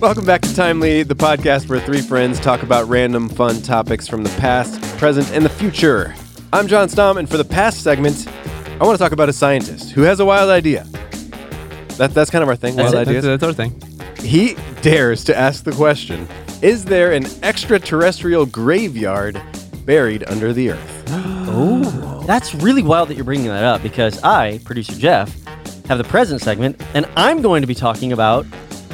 Welcome back to Timely, the podcast where three friends talk about random fun topics from the past, present, and the future. I'm John Stom, and for the past segment, I want to talk about a scientist who has a wild idea. That, that's kind of our thing, wild That's, ideas. that's our thing. He dares to ask the question Is there an extraterrestrial graveyard buried under the earth? That's really wild that you're bringing that up because I, producer Jeff, have the present segment, and I'm going to be talking about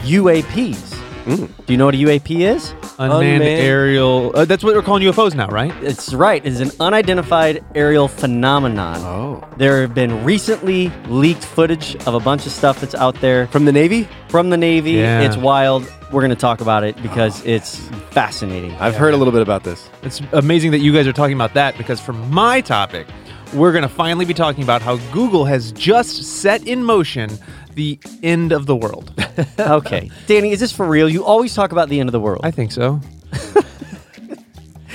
UAPs. Do you know what a UAP is? Unmanned, Unmanned- aerial. Uh, that's what we're calling UFOs now, right? It's right. It is an unidentified aerial phenomenon. Oh. There have been recently leaked footage of a bunch of stuff that's out there From the Navy? from the Navy. Yeah. It's wild. We're going to talk about it because it's fascinating. I've heard a little bit about this. It's amazing that you guys are talking about that because for my topic, we're going to finally be talking about how Google has just set in motion the end of the world. okay. Danny, is this for real? You always talk about the end of the world. I think so.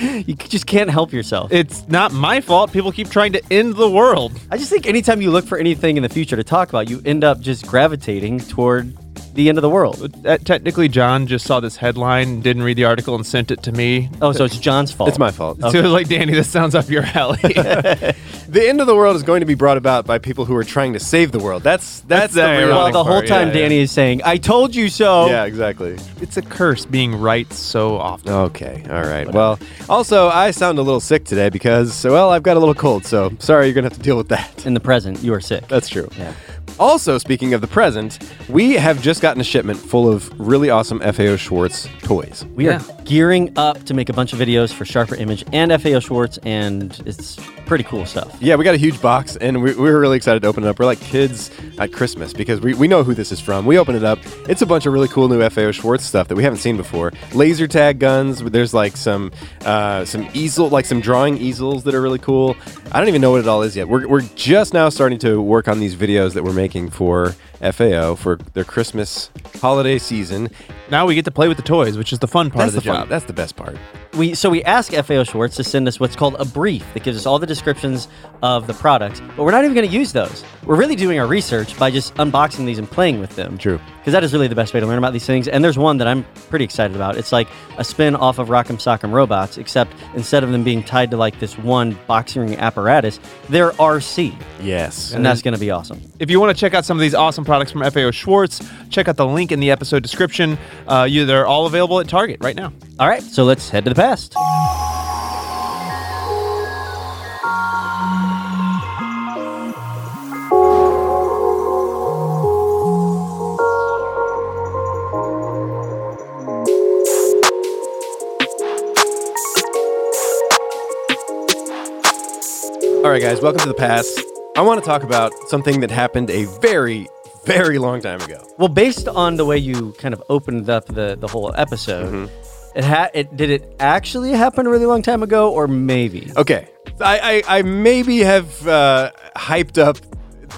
you just can't help yourself. It's not my fault. People keep trying to end the world. I just think anytime you look for anything in the future to talk about, you end up just gravitating toward the end of the world. Uh, technically, John just saw this headline, didn't read the article, and sent it to me. Oh, so it's John's fault. It's my fault. So it was like, Danny, this sounds up your alley. The end of the world is going to be brought about by people who are trying to save the world. That's that's, That's the the real Well, the whole part, time yeah, Danny is saying, "I told you so." Yeah, exactly. it's a curse being right so often. Okay, all right. Well, also, I sound a little sick today because, well, I've got a little cold, so sorry you're going to have to deal with that. In the present, you are sick. That's true. Yeah. Also, speaking of the present, we have just gotten a shipment full of really awesome FAO Schwarz toys. We Yeah. are gearing up to make a bunch of videos for Sharper Image and FAO Schwarz, and it's pretty cool stuff. Yeah, we got a huge box, and we, we were really excited to open it up. We're like kids at Christmas because we, we know who this is from. We open it up. It's a bunch of really cool new FAO Schwarz stuff that we haven't seen before. Laser tag guns. There's like some uh, some easel, like some drawing easels that are really cool. I don't even know what it all is yet. We're, we're just now starting to work on these videos that we're making for FAO for their Christmas holiday season. Now we get to play with the toys, which is the fun part That's of the the, fun. job. That's the best part. We so we ask FAO Schwarz to send us what's called a brief that gives us all the descriptions of the products, but we're not even going to use those. We're really doing our research by just unboxing these and playing with them. True. Because that is really the best way to learn about these things. And there's one that I'm pretty excited about. It's like a spin off of Rock'em Sock'em Robots, except instead of them being tied to like this one boxing ring apparatus, they're RC, Yes. and that's going to be awesome. If you want to check out some of these awesome products from FAO Schwarz, check out the link in the episode description. Uh, you, they're all available at Target right now. All right, so let's head to the past. All right, guys, welcome to the past. I want to talk about something that happened a very, very long time ago. Well, based on the way you kind of opened up the, the whole episode, Mm-hmm. it had it did it actually happen a really long time ago, or maybe? Okay, I, I, I maybe have uh, hyped up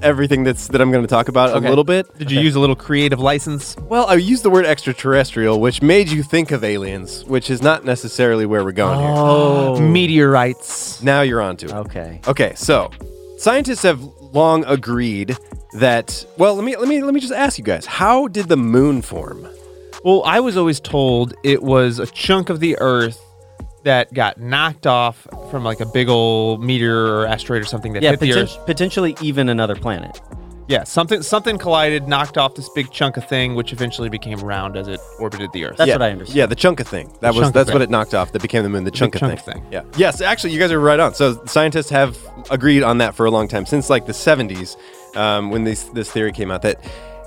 everything that's that I'm going to talk about Okay. a little bit. Did you use a little creative license? Well, I used the word extraterrestrial, which made you think of aliens, which is not necessarily where we're going here. Oh, Meteorites. Now you're onto it. okay. Okay, so scientists have long agreed that. Well, let me let me let me just ask you guys: How did the moon form? Well, I was always told it was a chunk of the Earth that got knocked off from like a big old meteor or asteroid or something that Yeah, hit the poten- Earth. potentially even another planet. Yeah, something something collided, knocked off this big chunk of thing, which eventually became round as it orbited the Earth. That's yeah, what I understand. Yeah, the chunk of thing. That was Chunka that's thing. what it knocked off. That became the moon. The Chunka chunk thing. thing. Yeah. Yes, actually, you guys are right on. So scientists have agreed on that for a long time since like the 70s, um, when this this theory came out that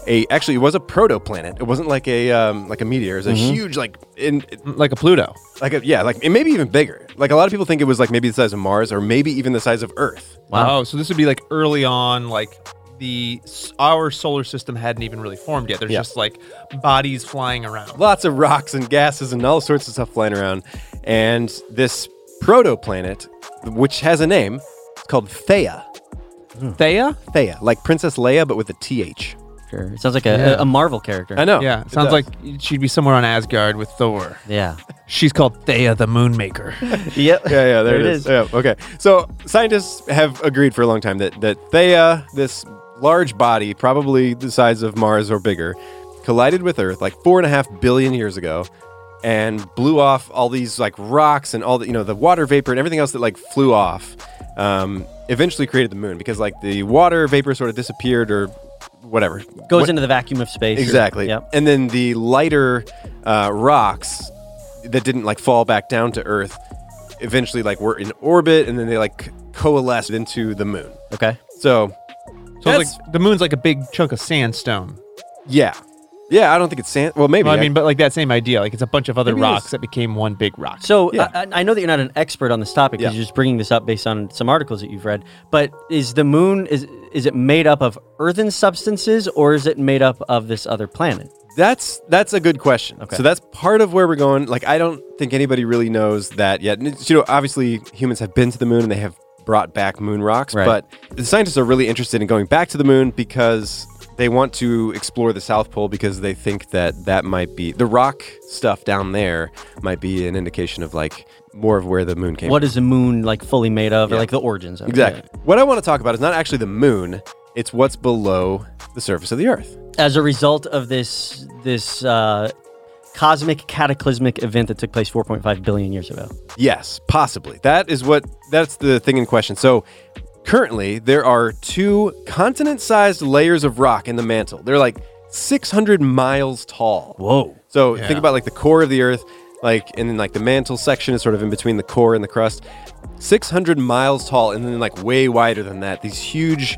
a actually it was a protoplanet. It wasn't like a um, like a meteor. It was a huge like in like a Pluto. like a yeah like it maybe even bigger. Like a lot of people think it was like maybe the size of Mars or maybe even the size of Earth. Wow. Oh, so this would be like early on, like the our solar system hadn't even really formed yet. There's Yeah. just like bodies flying around. lots of rocks and gases and all sorts of stuff flying around. And this protoplanet, which has a name, it's called Theia. Hmm. Theia? Theia, like Princess Leia, but with a TH. character. It sounds like a, Yeah. a Marvel character. I know. Yeah, It sounds does. like she'd be somewhere on Asgard with Thor. Yeah. She's called Theia the Moonmaker. yep. yeah, yeah, there, it is. Yeah, okay. So scientists have agreed for a long time that that Theia, this large body, probably the size of Mars or bigger, collided with Earth like four and a half billion years ago, and blew off all these like rocks and all the you know the water vapor and everything else that like flew off. Um, eventually created the moon because like the water vapor sort of disappeared or whatever Goes What- into the vacuum of space. or- Exactly. Yep. And then the lighter uh, rocks that didn't like fall back down to Earth eventually like were in orbit and then they like coalesced into the moon. Okay. So So That's- it's like the moon's like a big chunk of sandstone. yeah. Yeah, I don't think it's sand. Well, maybe. Well, I mean, but like that same idea. Like it's a bunch of other Maybe it is. rocks that became one big rock. So Yeah. I, I know that you're not an expert on this topic because Yeah. you're just bringing this up based on some articles that you've read. But is the moon is is it made up of earthen substances or is it made up of this other planet? That's that's a good question. Okay. So that's part of where we're going. Like I don't think anybody really knows that yet. And it's, you know, obviously humans have been to the moon and they have brought back moon rocks, Right. but the scientists are really interested in going back to the moon because they want to explore the South Pole because they think that that might be the rock stuff down there might be an indication of like more of where the moon came What from. is the moon like fully made of, or like the origins of it? Exactly. What I want to talk about is not actually the moon, it's what's below the surface of the earth. As a result of this this uh, cosmic cataclysmic event that took place 4.5 billion years ago. Yes, possibly. That is what that's the thing in question. So currently there are two continent-sized layers of rock in the mantle. They're like 600 miles tall. Whoa. So Yeah. think about like the core of the earth, like and then like the mantle section is sort of in between the core and the crust. 600 miles tall and then like way wider than that. These huge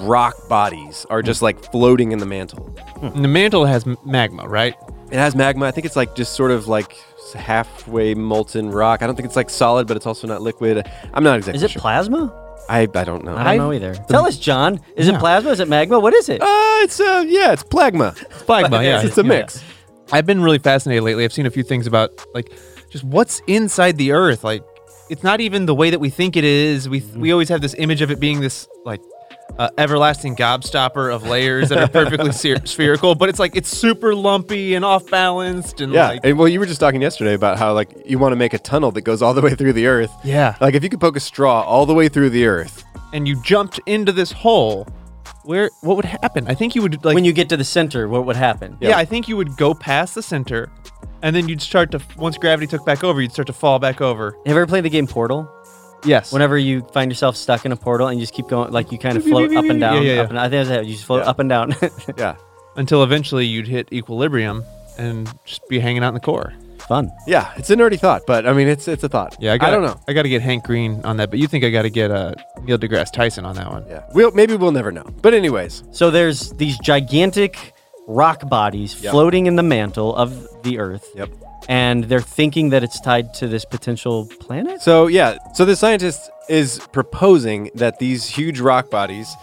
rock bodies are just hmm. like floating in the mantle. Hmm. And the mantle has magma, right? It has magma. I think it's like just sort of like halfway molten rock. I don't think it's like solid, but it's also not liquid. I'm not exactly Is it sure. plasma? I, I don't know. I don't know either. Tell us, John. Is it plasma? Is it magma? What is it? Uh, it's uh, yeah, it's plagma. It's plagma, yeah. it's a yeah. mix. I've been really fascinated lately. I've seen a few things about like just what's inside the earth. Like it's not even the way that we think it is. We we always have this image of it being this like uh, everlasting gobstopper of layers that are perfectly spher- spherical, but it's like it's super lumpy and off balanced and Yeah. like and, well, you were just talking yesterday about how like you want to make a tunnel that goes all the way through the earth. yeah. Like if you could poke a straw all the way through the earth. And you jumped into this hole. Where what would happen? I think you would like when you get to the center, what would happen? yeah. I think you would go past the center, and then you'd start to once gravity took back over, you'd start to fall back over. Have you ever played the game Portal? Yes. Whenever you find yourself stuck in a portal and you just keep going, like you kind of float up and down. Yeah, yeah, up and, I think that's it. You just float Yeah. up and down. Yeah. until eventually you'd hit equilibrium and just be hanging out in the core. Fun. Yeah. It's a nerdy thought, but I mean, it's it's a thought. Yeah, I, gotta, I don't know. I got to get Hank Green on that, but you think I got to get uh, Neil deGrasse Tyson on that one? Yeah. We'll maybe we'll never know. But anyways, So there's these gigantic rock bodies Yep. floating in the mantle of the Earth. Yep. And they're thinking that it's tied to this potential planet? So yeah, so the scientist is proposing that these huge rock bodies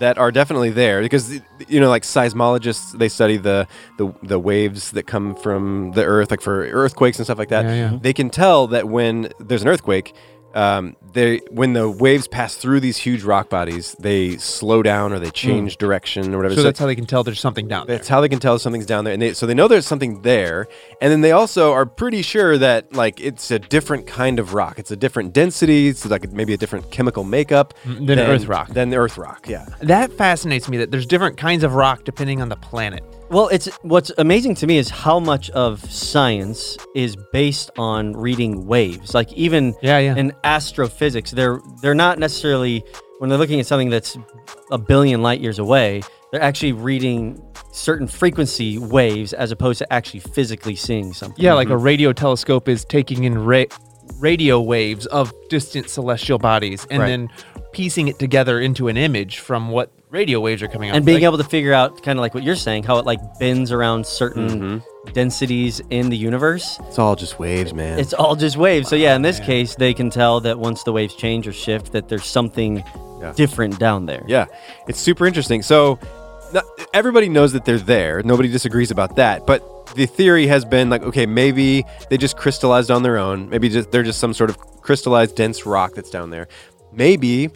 that are definitely there because you know like seismologists they study the the, the waves that come from the earth like for earthquakes and stuff like that Yeah, yeah. they can tell that when there's an earthquake um, they when the waves pass through these huge rock bodies they slow down or they change direction or whatever So that's how they can tell there's something down there. that's how they can tell something's down there, and they, so they know there's something there, and then they also are pretty sure that like it's a different kind of rock. It's a different density. It's like maybe a different chemical makeup Mm, than Earth rock. Than the Earth rock, yeah. That fascinates me that there's different kinds of rock depending on the planet. Well, it's what's amazing to me is how much of science is based on reading waves. Like even Yeah, yeah. in astrophysics, they're they're not necessarily when they're looking at something that's a billion light years away, they're actually reading certain frequency waves as opposed to actually physically seeing something. Yeah, like a mm-hmm. radio telescope is taking in ra- radio waves of distant celestial bodies and Right. then piecing it together into an image from what radio waves are coming out. and being Like, able to figure out kind of like what you're saying, how it like bends around certain Mm-hmm. densities in the universe. It's all just waves, man. It's all just waves. So yeah, in this case, they can tell that once the waves change or shift, that there's something Yeah. different down there. yeah, it's super interesting. So not, everybody knows that they're there. Nobody disagrees about that, but. The theory has been like, okay, maybe they just crystallized on their own. Maybe just, they're just some sort of crystallized dense rock that's down there. Maybe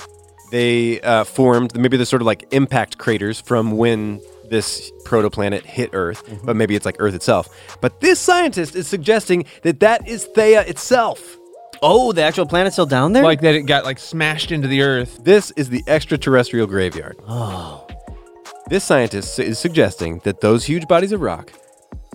they uh, formed maybe they're sort of like impact craters from when this protoplanet hit Earth, Mm-hmm. but maybe it's like Earth itself. But this scientist is suggesting that that is Theia itself. Oh, the actual planet's still down there? Like that, it got like smashed into the earth. This is the extraterrestrial graveyard. Oh. This scientist is suggesting that those huge bodies of rock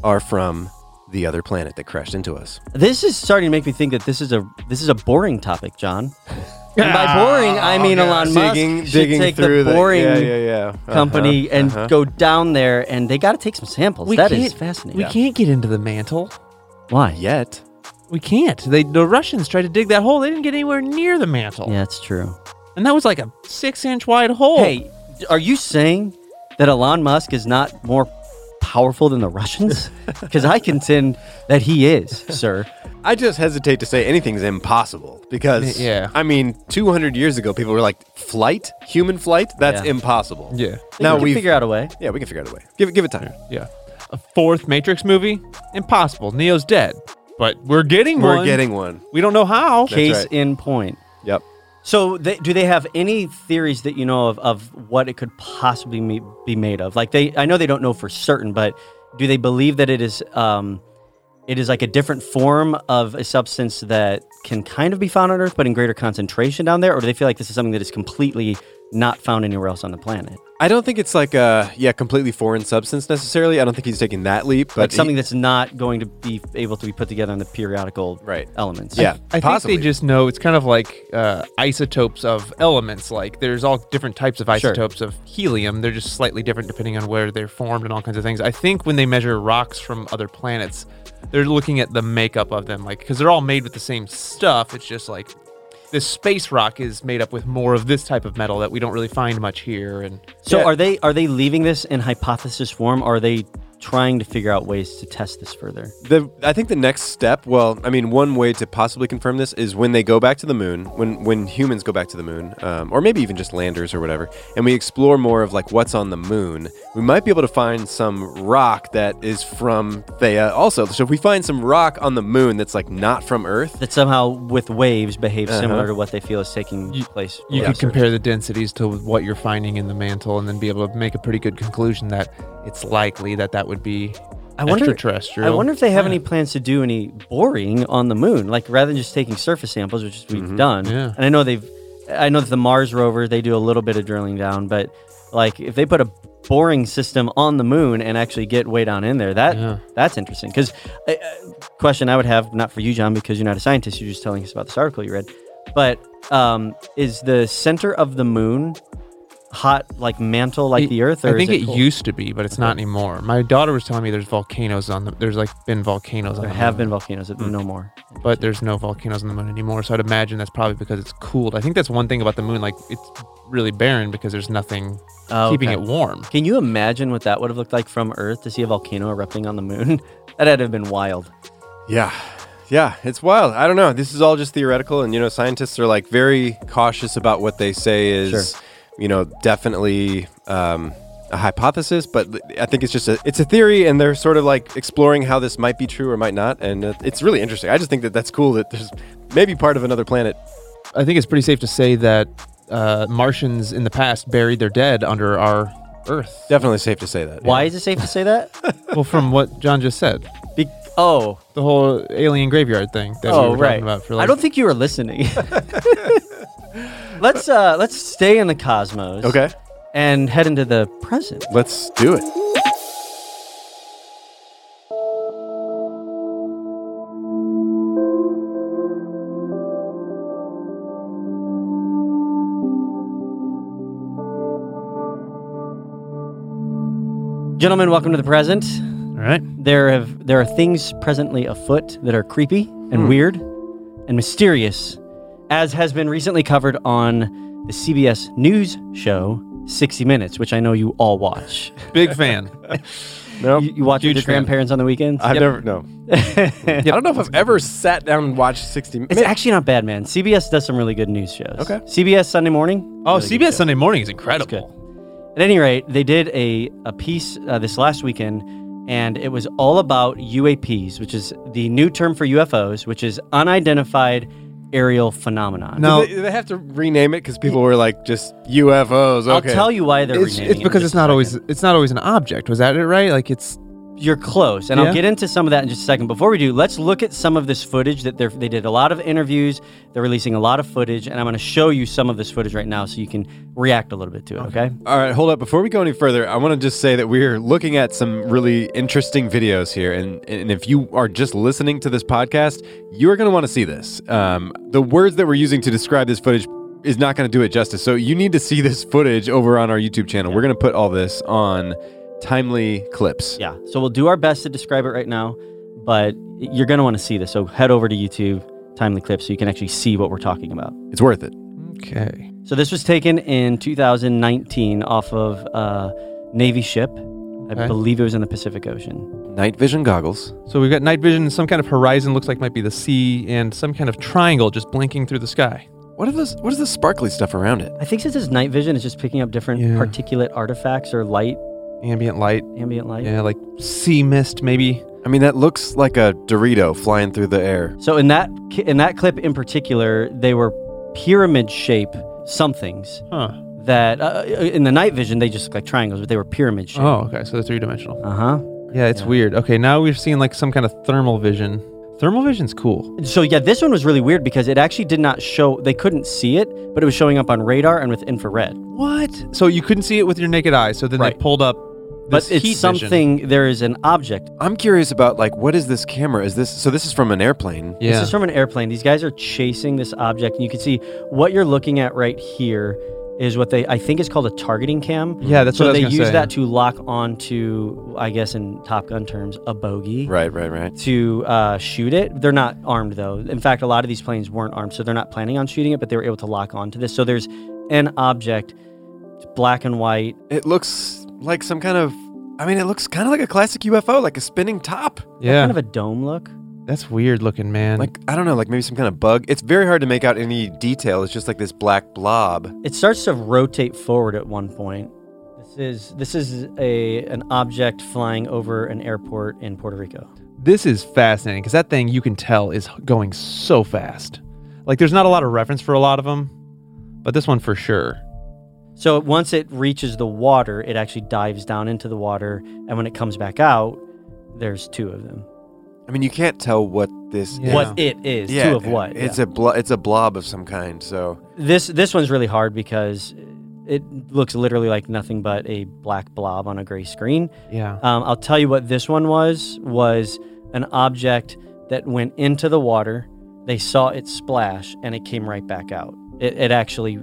are from the other planet that crashed into us. This is starting to make me think that this is a this is a boring topic, John. And by boring, I mean Elon Musk digging, should digging take through the boring yeah, yeah, yeah. Uh-huh, company and uh-huh. go down there, and they got to take some samples. We That is can't- fascinating. We can't get into the mantle. Why? yet. We can't. They the Russians tried to dig that hole. They didn't get anywhere near the mantle. Yeah, it's true. And that was like a six inch wide hole. Hey, are you saying that Elon Musk is not more powerful than the Russians? Because I contend that he is, sir. I just hesitate to say anything's impossible because, Yeah. I mean, 200 years ago, people were like, flight, human flight, that's Yeah. impossible. Yeah. Now we we can figure out a way. yeah, we can figure out a way. Give it, give it time. Yeah. A fourth Matrix movie? Impossible. Neo's dead. But we're getting one. We're one. getting one. We don't know how. Case right. in point. Yep. So, they, do they have any theories that you know of of what it could possibly me, be made of? Like they, I know they don't know for certain, but do they believe that it is, um, it is like a different form of a substance that can kind of be found on Earth, but in greater concentration down there, or do they feel like this is something that is completely not found anywhere else on the planet? I don't think it's like a yeah completely foreign substance necessarily. I don't think he's taking that leap, but Like something he- that's not going to be able to be put together in the periodical Right. elements. yeah, I possibly. think they just know it's kind of like uh, isotopes of elements. Like there's all different types of Sure. isotopes of helium. They're just slightly different depending on where they're formed and all kinds of things. I think when they measure rocks from other planets, they're looking at the makeup of them, like because they're all made with the same stuff. It's just like this space rock is made up with more of this type of metal that we don't really find much here. And So Yeah. are they are they leaving this in hypothesis form, or are they trying to figure out ways to test this further? The I think the next step, well, I mean, one way to possibly confirm this is when they go back to the moon, when when humans go back to the moon, um, or maybe even just landers or whatever, and we explore more of like what's on the moon. We might be able to find some rock that is from Theia also. So if we find some rock on the moon that's like not from Earth, That somehow with waves behave Uh-huh. similar to what they feel is taking You- place. you on could Earth. compare the densities to what you're finding in the mantle, and then be able to make a pretty good conclusion that it's likely that that would be I wonder- extraterrestrial. I wonder if they have any plans to do any boring on the moon, like rather than just taking surface samples, which we've done. Yeah. And I know they've, I know that the Mars rover they do a little bit of drilling down, but like if they put a boring system on the moon and actually get way down in there, that Yeah. that's interesting. Because uh, question I would have not for you, John, because you're not a scientist, you're just telling us about this article you read, but um, is the center of the moon hot like mantle like It- the Earth? Or I think is it, cold? used to be, but it's not anymore. My daughter was telling me there's volcanoes on the. There's like been volcanoes on There the have been volcanoes, but no mm. more. but there's no volcanoes on the moon anymore. So I'd imagine that's probably because it's cooled. I think that's one thing about the moon. Like it's really barren because there's nothing Oh, keeping okay. it warm. Can you imagine what that would have looked like from Earth to see a volcano erupting on the moon? that had to have been wild. yeah. Yeah, it's wild. I don't know. This is all just theoretical, and you know, scientists are like very cautious about what they say is, Sure. You know, definitely um, a hypothesis. But I think it's just a it's a theory, and they're sort of like exploring how this might be true or might not, and it's really interesting. I just think that that's cool that there's maybe part of another planet. I think it's pretty safe to say that uh, Martians in the past buried their dead under our Earth. Definitely safe to say that. Why is it safe to say that? well, from what John just said, Be- oh, the whole alien graveyard thing that we oh, were right. talking about for like I don't think you were listening. let's uh, let's stay in the cosmos. Okay, And head into the present. let's do it. Gentlemen, welcome to the present. All right. There have there are things presently afoot that are creepy and weird and mysterious, as has been recently covered on the CBS News show 60 Minutes, which I know you all watch. Big fan. No, You, you watch with Huge your fan. grandparents on the weekends? I've Yep. never no. I don't know if I've ever sat down and watched sixty. It's actually not bad, man. CBS does some really good news shows. Okay. CBS Sunday Morning. Oh, really CBS. Sunday Morning is incredible. At any rate, they did a, a piece uh, this last weekend, and it was all about UAPs, which is the new term for UFOs, which is unidentified aerial phenomenon. No. Do they, do they have to rename it because people were like just UFOs. I'll tell you why they're It's, renaming it's it in because just it's a not second. always it's not always an object. Was that it right? Like it's You're close, and Yeah? I'll get into some of that in just a second. Before we do, let's look at some of this footage that they're, they did a lot of interviews. They're releasing a lot of footage, and I'm going to show you some of this footage right now so you can react a little bit to it. Okay? All right, hold up. Before we go any further, I want to just say that we're looking at some really interesting videos here. And, and if you are just listening to this podcast, you are going to want to see this. Um, the words that we're using to describe this footage is not going to do it justice. So you need to see this footage over on our YouTube channel. We're going to put all this on timely clips. Yeah. So we'll do our best to describe it right now, but you're going to want to see this. So head over to YouTube, Timely Clips, so you can actually see what we're talking about. It's worth it. okay. So this was taken in 2019 off of a Navy ship. I Okay. believe it was in the Pacific Ocean. Night vision goggles. So we've got night vision, some kind of horizon looks like might be the sea, and some kind of triangle just blinking through the sky. What are those? What is the sparkly stuff around it? I think since it's night vision, it's just picking up different Yeah. particulate artifacts or light, Ambient light. ambient light. Yeah, like sea mist maybe. I mean, that looks like a Dorito flying through the air. So in that in that clip in particular, they were pyramid shape somethings Huh. that uh, in the night vision they just look like triangles, but they were pyramid shape. Oh, okay. So they're three dimensional. Uh huh. Yeah, it's Yeah. weird. Okay, now we're seeing like some kind of thermal vision. Thermal vision's cool. So yeah, this one was really weird because it actually did not show. They couldn't see it, but it was showing up on radar and with infrared. What? So you couldn't see it with your naked eye. So then Right. they pulled up. But this it's heat vision. something. There is an object. I'm curious about like what is this camera? Is this so? This is from an airplane. Yeah. This is from an airplane. These guys are chasing this object, and you can see what you're looking at right here is what they I think is called a targeting cam. yeah, that's so what I was they use say. that to lock onto, I guess in Top Gun terms, a bogey. Right, right, right. To uh, shoot it, they're not armed though. In fact, a lot of these planes weren't armed, so they're not planning on shooting it. But they were able to lock onto this. So there's an object, black and white. It looks like some kind of. I mean, it looks kind of like a classic UFO, like a spinning top. Yeah, kind of a dome look. that's weird looking, man. Like I don't know, like maybe some kind of bug. It's very hard to make out any detail. It's just like this black blob. It starts to rotate forward at one point. This is this is a an object flying over an airport in Puerto Rico. this is fascinating because that thing you can tell is going so fast. Like there's not a lot of reference for a lot of them, but this one for sure. So once it reaches the water, it actually dives down into the water, and when it comes back out, there's two of them. I mean, you can't tell what this Yeah. is. What it is, two of what? It's yeah. a blo- it's a blob of some kind. So this this one's really hard because it looks literally like nothing but a black blob on a gray screen. Yeah. Um, I'll tell you what this one was was an object that went into the water. They saw it splash, and it came right back out. It, it actually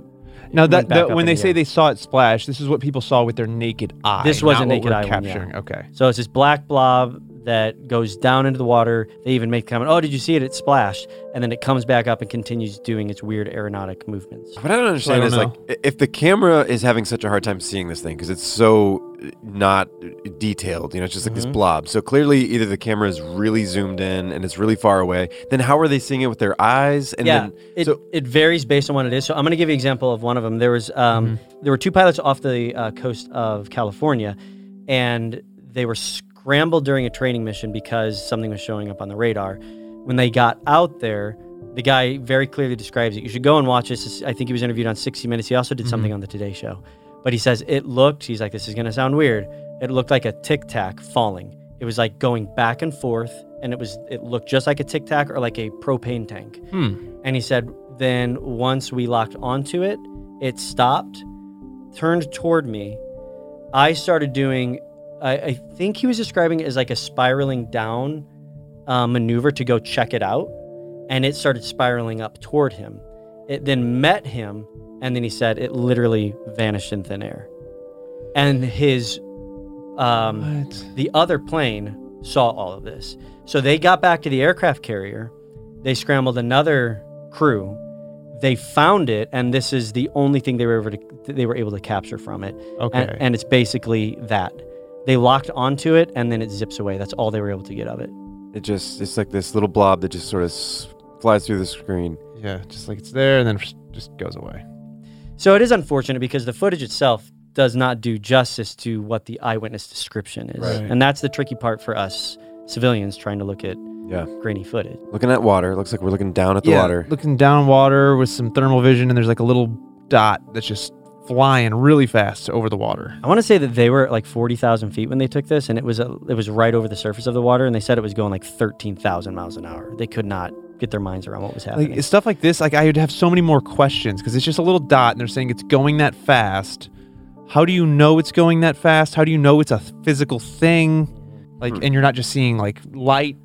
Now that, when they the say air. they saw it splash, this is what people saw with their naked eye. This was a naked eye one, yeah. capturing. Okay. So it's this black blob that goes down into the water. They even make the comment, "Oh, did you see it? It splashed," and then it comes back up and continues doing its weird aeronautic movements. What I don't understand don't is like if the camera is having such a hard time seeing this thing because it's so uh, not uh, detailed, you know, it's just like this Mhm. blob. So clearly, either the camera is really zoomed in and it's really far away. Then how are they seeing it with their eyes? And yeah, then it, so it varies based on what it is. So I'm going to give you an example of one of them. There was um, there were two pilots off the uh, coast of California, and they were scrambled during a training mission because something was showing up on the radar. When they got out there, the guy very clearly describes it. You should go and watch this. I think he was interviewed on 60 Minutes. He also did something on the Today Show, but he says it looked. He's like, this is going to sound weird. It looked like a tic tac falling. It was like going back and forth, and it was it looked just like a tic tac or like a propane tank. Hmm. And he said, then once we locked onto it, it stopped, turned toward me. I started doing, I, I think he was describing it as like a spiraling down uh, maneuver to go check it out. And it started spiraling up toward him. It then met him. And then he said it literally vanished in thin air. And his, um, What? the other plane saw all of this. So they got back to the aircraft carrier. They scrambled another crew. They found it, and this is the only thing they were able to they were able to capture from it. Okay. And, and it's basically that. They locked onto it, and then it zips away. That's all they were able to get of it. it just it's like this little blob that just sort of s- flies through the screen. yeah, just like it's there and then just goes away. So it is unfortunate because the footage itself does not do justice to what the eyewitness description is. Right. And that's the tricky part for us civilians trying to look at Yeah. grainy footage. Looking at water. Looks like we're looking down at the yeah, water. looking down water with some thermal vision, and there's like a little dot that's just flying really fast over the water. I want to say that they were at like forty thousand feet when they took this, and it was a, it was right over the surface of the water, and they said it was going like thirteen thousand miles an hour. They could not get their minds around what was happening. Like stuff like this, like I would have so many more questions because it's just a little dot, and they're saying it's going that fast. How do you know it's going that fast? How do you know it's a physical thing? Like, Hmm. and you're not just seeing like light.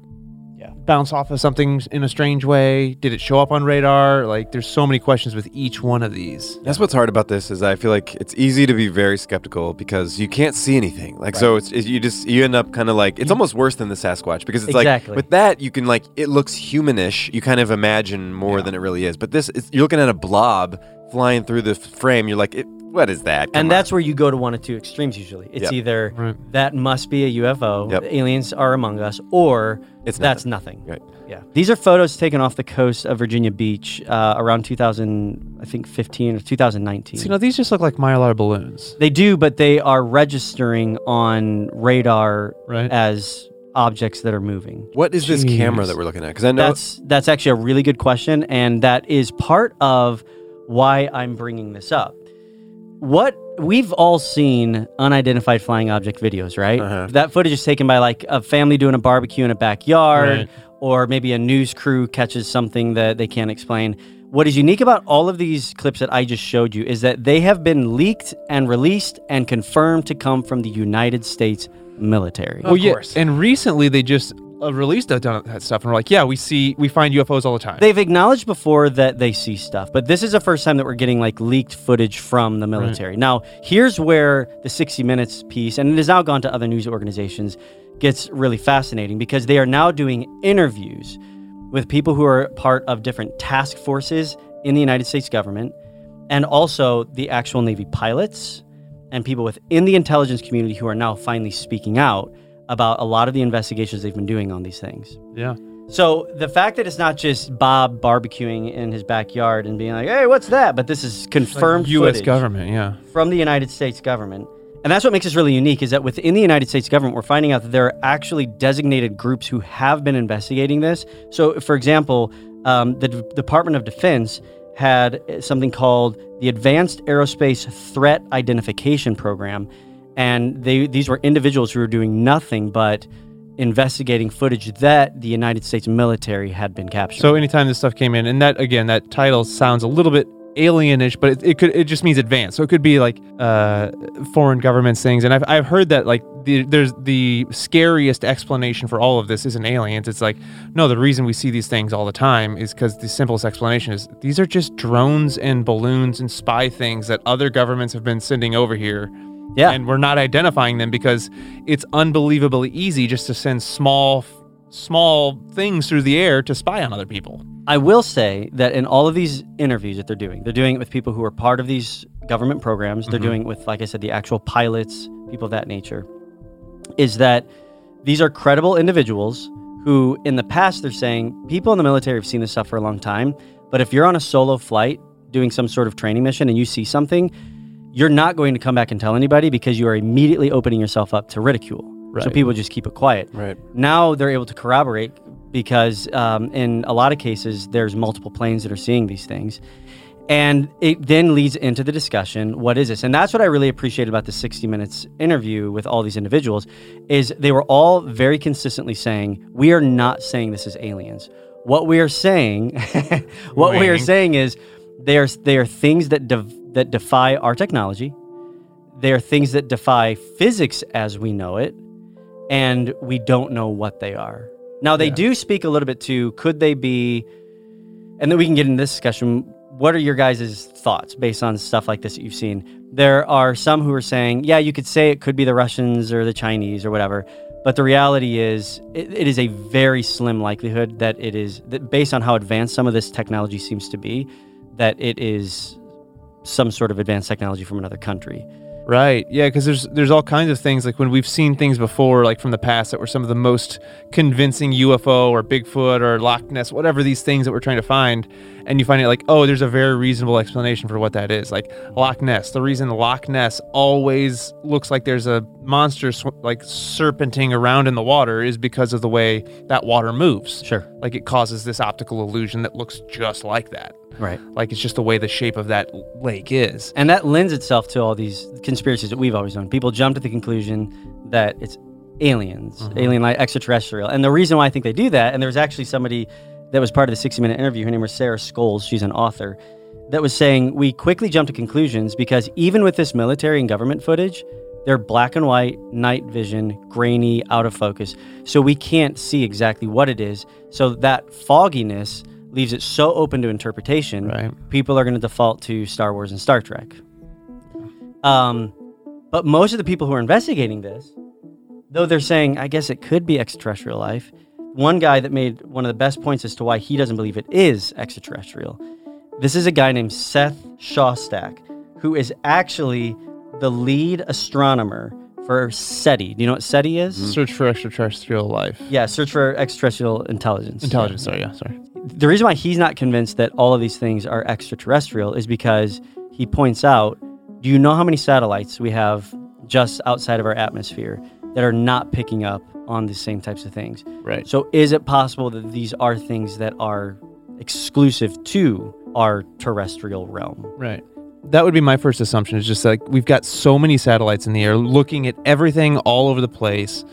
Bounce off of something in a strange way. Did it show up on radar? Like, there's so many questions with each one of these. That's what's hard about this is I feel like it's easy to be very skeptical because you can't see anything. Like so, it's, it's you just you end up kind of like it's almost worse than the Sasquatch because it's Exactly. like with that you can like it looks humanish. You kind of imagine more than it really is. But this is you're looking at a blob flying through the frame. You're like, it, what is that? Come and on. that's where you go to one of two extremes usually. It's Yep. either Right. that must be a UFO, Yep. aliens are among us, or It's that's nothing. Right. Yeah. These are photos taken off the coast of Virginia Beach uh, around 2000, I think 15 or 2019. So, you know, these just look like mylar balloons, they do, but they are registering on radar right? as objects that are moving. What is this camera that we're looking at? Because I know That's that's actually a really good question, and that is part of why I'm bringing this up. What we've all seen unidentified flying object videos, right? Uh-huh. That footage is taken by like a family doing a barbecue in a backyard, Right. or maybe a news crew catches something that they can't explain. What is unique about all of these clips that I just showed you is that they have been leaked and released and confirmed to come from the United States military. well, yeah, and recently they just released a ton of that stuff, and we're like, yeah, we see, we find UFOs all the time. They've acknowledged before that they see stuff, but this is the first time that we're getting like leaked footage from the military. Now, here's where the 60 Minutes piece, and it has now gone to other news organizations, gets really fascinating because they are now doing interviews with people who are part of different task forces in the United States government and also the actual Navy pilots and people within the intelligence community who are now finally speaking out about a lot of the investigations they've been doing on these things. yeah, So the fact that it's not just Bob barbecuing in his backyard and being like, "Hey, what's that?" but this is confirmed U.S. government, yeah. from the United States government. And that's what makes this really unique is that within the United States government, we're finding out that there are actually designated groups who have been investigating this. So, for example, um, the D- Department of Defense had something called the Advanced Aerospace Threat Identification Program, and they these were individuals who were doing nothing but investigating footage that the United States military had been capturing. So anytime this stuff came in, and that again, that title sounds a little bit alienish, but it, it could it just means advanced. So it could be like uh, foreign governments things. And I've I've heard that like the, there's the scariest explanation for all of this isn't aliens. It's like no, the reason we see these things all the time is because the simplest explanation is these are just drones and balloons and spy things that other governments have been sending over here. Yeah, And we're not identifying them because it's unbelievably easy just to send small small things through the air to spy on other people. I will say that in all of these interviews that they're doing, they're doing it with people who are part of these government programs. They're mm-hmm. doing it with, like I said, the actual pilots, people of that nature. Is that these are credible individuals who, in the past, they're saying people in the military have seen this stuff for a long time. But if you're on a solo flight doing some sort of training mission and you see something, you're not going to come back and tell anybody because you are immediately opening yourself up to ridicule. So people just keep it quiet. Right. now they're able to corroborate because um, in a lot of cases there's multiple planes that are seeing these things. And it then leads into the discussion what is this? And that's what i really appreciate about the 60 minutes interview with all these individuals is they were all very consistently saying we are not saying this is aliens. What we are saying what we are saying is they are, they are things that, that defy our technology they are things that defy physics as we know it and we don't know what they are. Now they Yeah. do speak a little bit to could they be and then we can get into this discussion. What are your guys' thoughts based on stuff like this that you've seen? There are some who are saying, yeah, you could say it could be the Russians or the Chinese or whatever. But the reality is, it, it is a very slim likelihood that it is, that based on how advanced some of this technology seems to be, that it is some sort of advanced technology from another country. Right. Yeah, because there's there's all kinds of things like when we've seen things before, like from the past, that were some of the most convincing UFO or Bigfoot or Loch Ness, whatever these things that we're trying to find, and you find it like, oh, there's a very reasonable explanation for what that is. Like Loch Ness. The reason Loch Ness always looks like there's a monster sw- like serpenting around in the water is because of the way that water moves. Sure. Like it causes this optical illusion that looks just like that. Right. Like it's just the way the shape of that lake is. And that lends itself to all these conspiracies that we've always known. People jump to the conclusion that it's aliens, mm-hmm. alien life, extraterrestrial. And the reason why I think they do that, and there was actually somebody that was part of the 60 minute interview, her name was Sarah Scoles, she's an author, that was saying we quickly jump to conclusions because even with this military and government footage, they're black and white, night vision, grainy, out of focus. So we can't see exactly what it is. So that fogginess leaves it so open to interpretation. Right. People are going to default to Star Wars and Star Trek. Um, but most of the people who are investigating this, though they're saying, I guess it could be extraterrestrial life, one guy that made one of the best points as to why he doesn't believe it is extraterrestrial. This is a guy named Seth Shostak, who is actually the lead astronomer for SETI. Do you know what SETI is? Mm-hmm. Search for extraterrestrial life. Yeah, search for extraterrestrial intelligence. Intelligence. Sorry. Yeah. Sorry. The reason why he's not convinced that all of these things are extraterrestrial is because he points out do you know how many satellites we have just outside of our atmosphere that are not picking up on the same types of things? Right. So, is it possible that these are things that are exclusive to our terrestrial realm? Right. That would be my first assumption. Is just like we've got so many satellites in the air, looking at everything all over the place.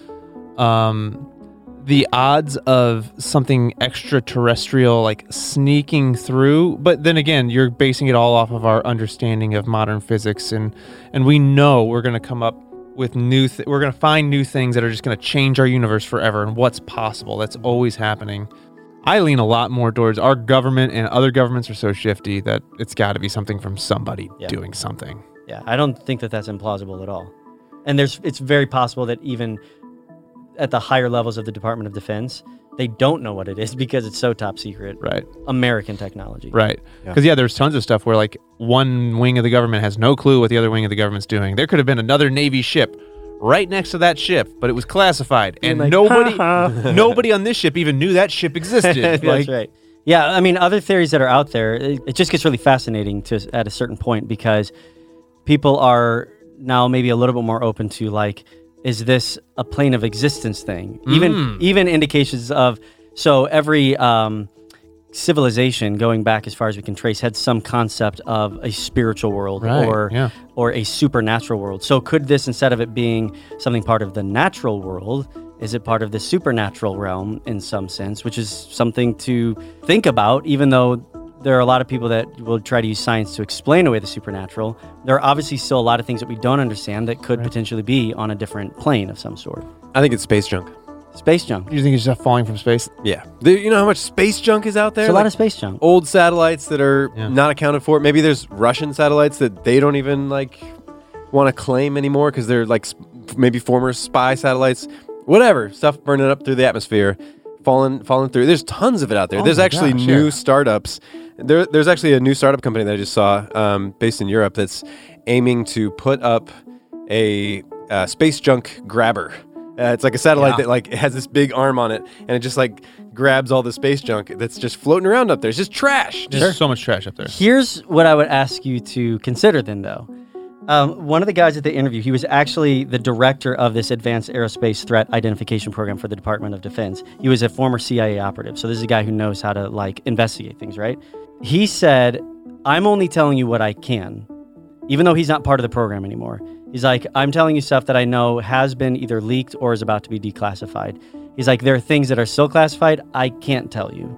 Um, the odds of something extraterrestrial like sneaking through, but then again, you're basing it all off of our understanding of modern physics, and and we know we're going to come up with new. Th- we're going to find new things that are just going to change our universe forever, and what's possible. That's always happening. I lean a lot more towards our government and other governments are so shifty that it's got to be something from somebody Yeah. doing something. Yeah, I don't think that that's implausible at all. And there's it's very possible that even at the higher levels of the Department of Defense, they don't know what it is because it's so top secret. Right. American technology. Right. Yeah. Because yeah. there's tons of stuff where like one wing of the government has no clue what the other wing of the government's doing. There could have been another Navy ship right next to that ship, but it was classified, and like, nobody nobody on this ship even knew that ship existed. That's like, right. Yeah, I mean, other theories that are out there, it, it just gets really fascinating to at a certain point because people are now maybe a little bit more open to like, is this a plane of existence thing? Even Mm. even indications of so every um, civilization going back as far as we can trace had some concept of a spiritual world Right, or yeah. or a supernatural world. So could this instead of it being something part of the natural world, is it part of the supernatural realm in some sense, which is something to think about even though there are a lot of people that will try to use science to explain away the supernatural. There are obviously still a lot of things that we don't understand that could potentially be on a different plane of some sort. I think it's space junk. Space junk. You think it's just falling from space? Yeah. The- you know how much space junk is out there? There's a lot Like, of space junk. old satellites that are Yeah. not accounted for. Maybe there's Russian satellites that they don't even like want to claim anymore because they're like sp- maybe former spy satellites. Whatever stuff burning up through the atmosphere, falling falling through. There's tons of it out there. Oh there's my actually gosh, new yeah. startups. There, there's actually a new startup company that I just saw um, based in Europe that's aiming to put up a uh, space junk grabber. Uh, it's like a satellite Yeah. that like has this big arm on it, and it just like grabs all the space junk that's just floating around up there. It's just trash. Just Just so much trash up there. Here's what I would ask you to consider then, though. Um, one of the guys at the interview, he was actually the director of this Advanced Aerospace Threat Identification Program for the Department of Defense. He was a former CIA operative, so this is a guy who knows how to like investigate things, right? He said, "I'm only telling you what I can, even though he's not part of the program anymore." He's like, "I'm telling you stuff that I know has been either leaked or is about to be declassified." He's like, "There are things that are still classified I can't tell you."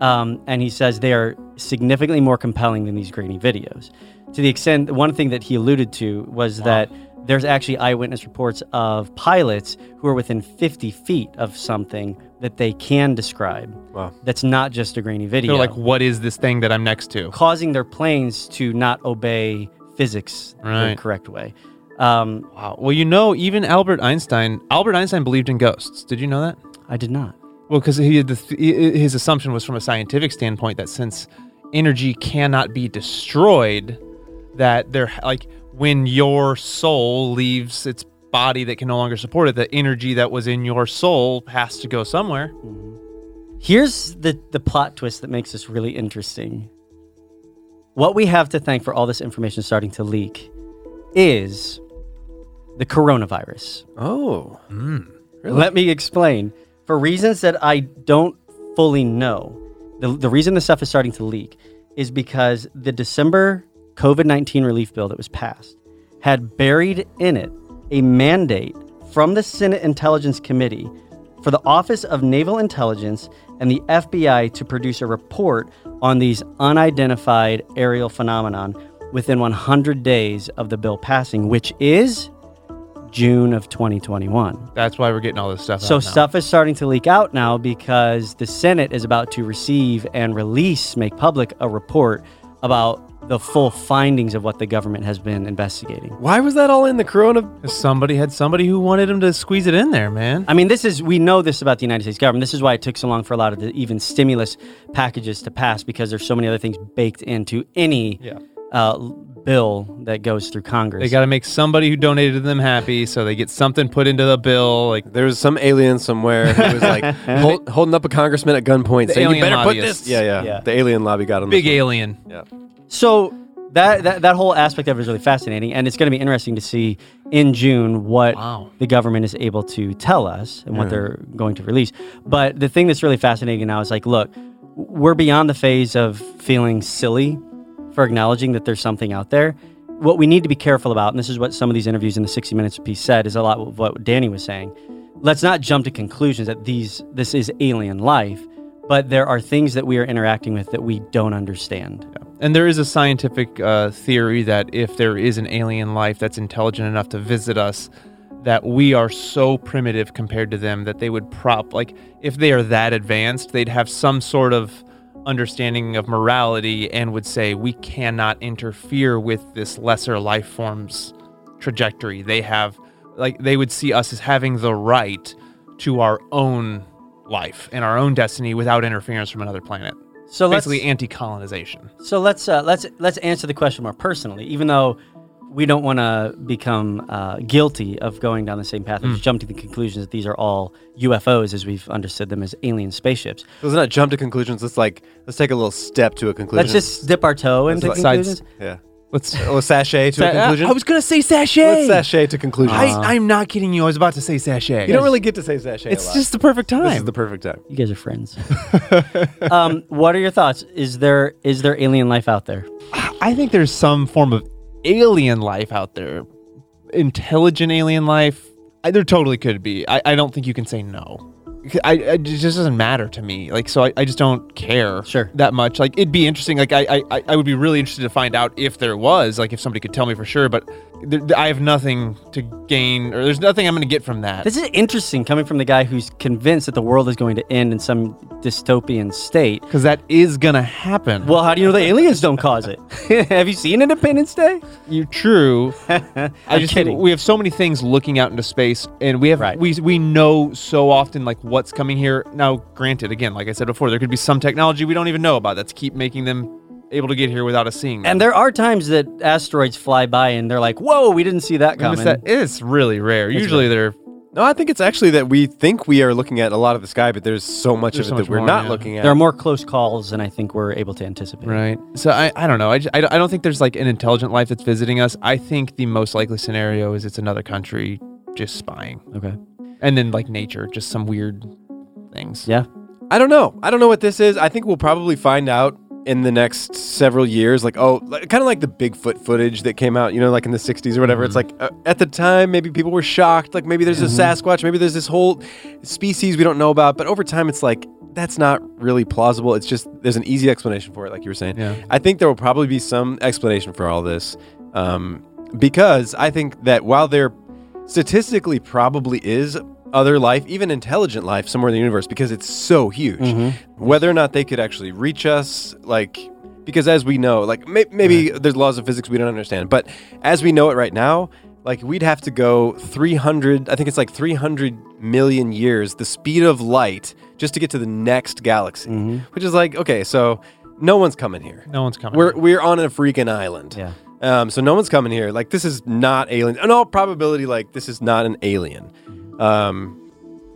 Um, and he says they are significantly more compelling than these grainy videos. To the extent, one thing that he alluded to was that there's actually eyewitness reports of pilots who are within 50 feet of something that they can describe. Wow. That's not just a grainy video. They're like, what is this thing that I'm next to? causing their planes to not obey physics the correct way. Um, Wow. Well, you know, even Albert Einstein, Albert Einstein believed in ghosts. Did you know that? I did not. Well, because he th- his assumption was from a scientific standpoint that since energy cannot be destroyed, that there like when your soul leaves its body that can no longer support it, the energy that was in your soul has to go somewhere. Here's the, the plot twist that makes this really interesting. What we have to thank for all this information starting to leak is the coronavirus. Oh, mm. Let me explain. For reasons that I don't fully know, the, the reason the stuff is starting to leak is because the December COVID 19 relief bill that was passed had buried in it a mandate from the Senate Intelligence Committee for the Office of Naval Intelligence and the FBI to produce a report on these unidentified aerial phenomenon within 100 days of the bill passing, which is June of 2021. That's why we're getting all this stuff. So out now. stuff is starting to leak out now because the Senate is about to receive and release, make public a report about the full findings of what the government has been investigating. why was that all in the Corona? Somebody had somebody who wanted him to squeeze it in there, man. I mean, this is we know this about the United States government. This is why it took so long for a lot of the even stimulus packages to pass because there's so many other things baked into any Yeah. Uh, bill that goes through Congress. They got to make somebody who donated to them happy, so they get something put into the bill. Like There was some alien somewhere who was like hold, holding up a congressman at gunpoint, The saying, "You alien better put this." Yeah, yeah, Yeah. The alien lobby got him. big this one. alien. Yeah. So that, that that whole aspect of it is really fascinating, and it's going to be interesting to see in June what Wow. the government is able to tell us and what they're going to release. But the thing that's really fascinating now is like, look, we're beyond the phase of feeling silly for acknowledging that there's something out there. What we need to be careful about, and this is what some of these interviews in the 60 Minutes piece said, is a lot of what Danny was saying. Let's not jump to conclusions that these this is alien life, but there are things that we are interacting with that we don't understand. And there is a scientific uh, theory that if there is an alien life that's intelligent enough to visit us, that we are so primitive compared to them that they would prop like if they are that advanced, they'd have some sort of understanding of morality and would say we cannot interfere with this lesser life form's trajectory. They have like they would see us as having the right to our own life and our own destiny without interference from another planet. So let's Basically anti-colonization. So let's uh, let's let's answer the question more personally, even though we don't want to become uh, guilty of going down the same path and just jump to the conclusion that these are all UFOs as we've understood them as alien spaceships. So let's not jump to conclusions. Let's like let's take a little step to a conclusion. Let's just dip our toe into like sides- conclusions. yeah. Let's A little sachet to a conclusion. I was gonna say sachet. Let's sachet to conclusions. I, I'm not kidding you. I was about to say sachet. you don't really get to say sachet. a It's lot. just the perfect time. this is the perfect time. You guys are friends. um, what are your thoughts? Is there is there alien life out there? I think there's some form of alien life out there, intelligent alien life. I, there totally could be. I, I don't think you can say no. I, I- it just doesn't matter to me. Like so, I, I just don't care Sure. that much. Like it'd be interesting. Like I, I I- I would be really interested to find out if there was. Like if somebody could tell me for sure. But there, I have nothing to gain, or there's nothing I'm going to get from that. This is interesting coming from the guy who's convinced that the world is going to end in some dystopian state. Because that is going to happen. Well, how do you know the aliens don't cause it? Have you seen Independence Day? You're true. I I'm just kidding. we have so many things looking out into space, and we have Right. we we know so often like what's coming here. Now, granted, again, like I said before, there could be some technology we don't even know about that's keep making them able to get here without us seeing them. And there are times that asteroids fly by and they're like, "Whoa, we didn't see that And coming." it's, that, it's really rare. Usually they're No, I think it's actually that we think we are looking at a lot of the sky, but there's so much There's of so it much that we're more, not yeah. looking at. there are more close calls than I think we're able to anticipate. right. So I, I don't know. I, j- I, don't- I don't think there's like an intelligent life that's visiting us. I think the most likely scenario is it's another country just spying, Okay. and then like nature, just some weird things. Yeah. I don't know. I don't know what this is. I think we'll probably find out in the next several years. Like, oh, like, kind of like the Bigfoot footage that came out, you know, like in the 60s or whatever. It's like uh, at the time, maybe people were shocked. Like, maybe there's a Sasquatch, maybe there's this whole species we don't know about. But over time, it's like, that's not really plausible. It's just, there's an easy explanation for it, like you were saying. Yeah. I think there will probably be some explanation for all this. Um, because I think that while there statistically probably is other life, even intelligent life somewhere in the universe, because it's so huge, whether or not they could actually reach us, like, because as we know, like may- maybe there's laws of physics we don't understand, but as we know it right now, like we'd have to go 300, I think it's like 300 million years, the speed of light, just to get to the next galaxy, which is like, okay, so no one's coming here. No one's coming. We're we're on a freaking island. Yeah. Um, so no one's coming here. Like this is not alien. In all probability, like this is not an alien. Um,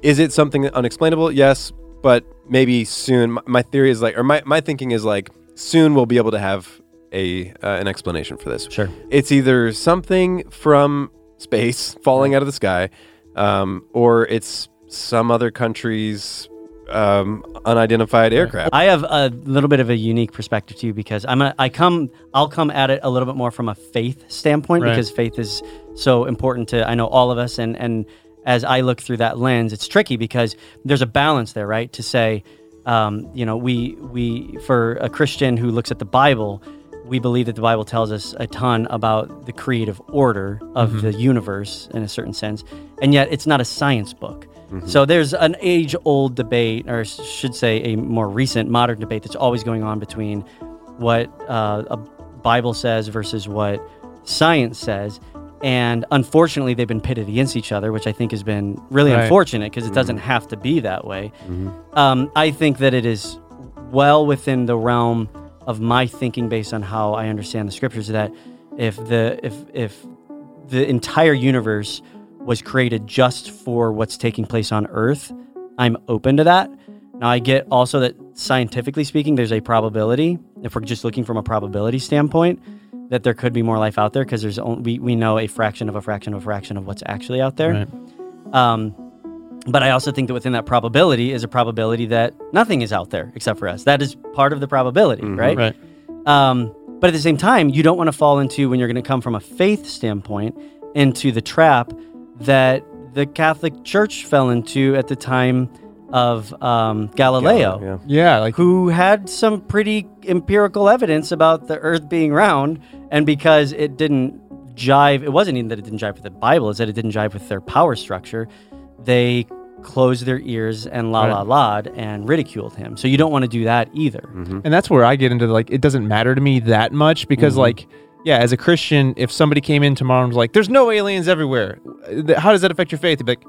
is it something unexplainable? Yes, but maybe soon. My, my theory is like, or my, my thinking is like, soon we'll be able to have a uh, an explanation for this. Sure. It's either something from space falling out of the sky, um, or it's some other country's um, unidentified aircraft. I have a little bit of a unique perspective too because I'm a, I come I'll come at it a little bit more from a faith standpoint Right. because faith is so important to I know all of us and and as I look through that lens it's tricky because there's a balance there right? To say um, you know we we for a Christian who looks at the Bible we believe that the Bible tells us a ton about the creative order of the universe in a certain sense and yet it's not a science book. So there's an age old debate, or should say a more recent modern debate that's always going on between what uh, a Bible says versus what science says. And unfortunately, they've been pitted against each other, which I think has been really Right. unfortunate because it doesn't have to be that way. Um, I think that it is well within the realm of my thinking based on how I understand the scriptures that if the if if the entire universe was created just for what's taking place on Earth, I'm open to that. Now I get also that scientifically speaking, there's a probability, if we're just looking from a probability standpoint, that there could be more life out there because there's only, we, we know a fraction of a fraction of a fraction of what's actually out there. Right. Um, but I also think that within that probability is a probability that nothing is out there except for us. That is part of the probability, right? Right. Um, but at the same time, you don't want to fall into when you're going to come from a faith standpoint into the trap that the Catholic Church fell into at the time of um, Galileo, Yeah. Yeah, like who had some pretty empirical evidence about the Earth being round, and because it didn't jive, it wasn't even that it didn't jive with the Bible; it's that it didn't jive with their power structure. They closed their ears and la la la'd and ridiculed him. So you don't want to do that either. and that's where I get into like it doesn't matter to me that much because Mm-hmm. like yeah, as a Christian, if somebody came in tomorrow and was like, "There's no aliens everywhere," th- how does that affect your faith? You'd be like,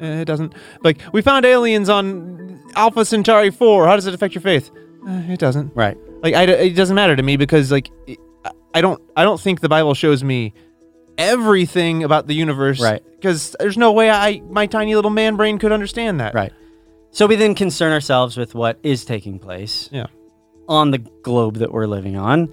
eh, "It doesn't." Like we found aliens on Alpha Centauri four. How does it affect your faith? Eh, it doesn't. Right. Like I, it doesn't matter to me because like I- I don't I don't think the Bible shows me everything about the universe. Right. Because there's no way I my tiny little man brain could understand that. Right. So we then concern ourselves with what is taking place Yeah. on the globe that we're living on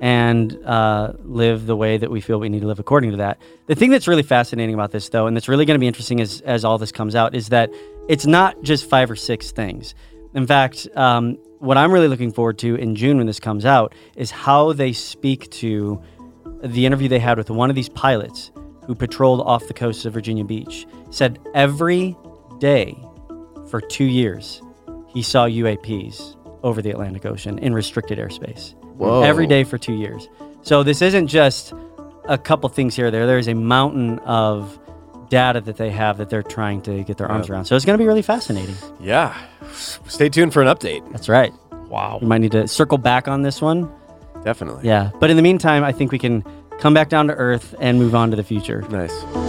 and uh, live the way that we feel we need to live according to that. The thing that's really fascinating about this, though, and that's really going to be interesting as, as all this comes out, is that it's not just five or six things. In fact, um, what I'm really looking forward to in June when this comes out is how they speak to the interview they had with one of these pilots who patrolled off the coast of Virginia Beach. Said every day for two years, he saw UAPs over the Atlantic Ocean in restricted airspace. Whoa. Every day for two years. So this isn't just a couple things here or there. There's a mountain of data that they have that they're trying to get their arms around. So it's going to be really fascinating. Yeah. Stay tuned for an update. That's right. Wow. We might need to circle back on this one. Definitely. Yeah. But in the meantime, I think we can come back down to earth and move on to the future. Nice.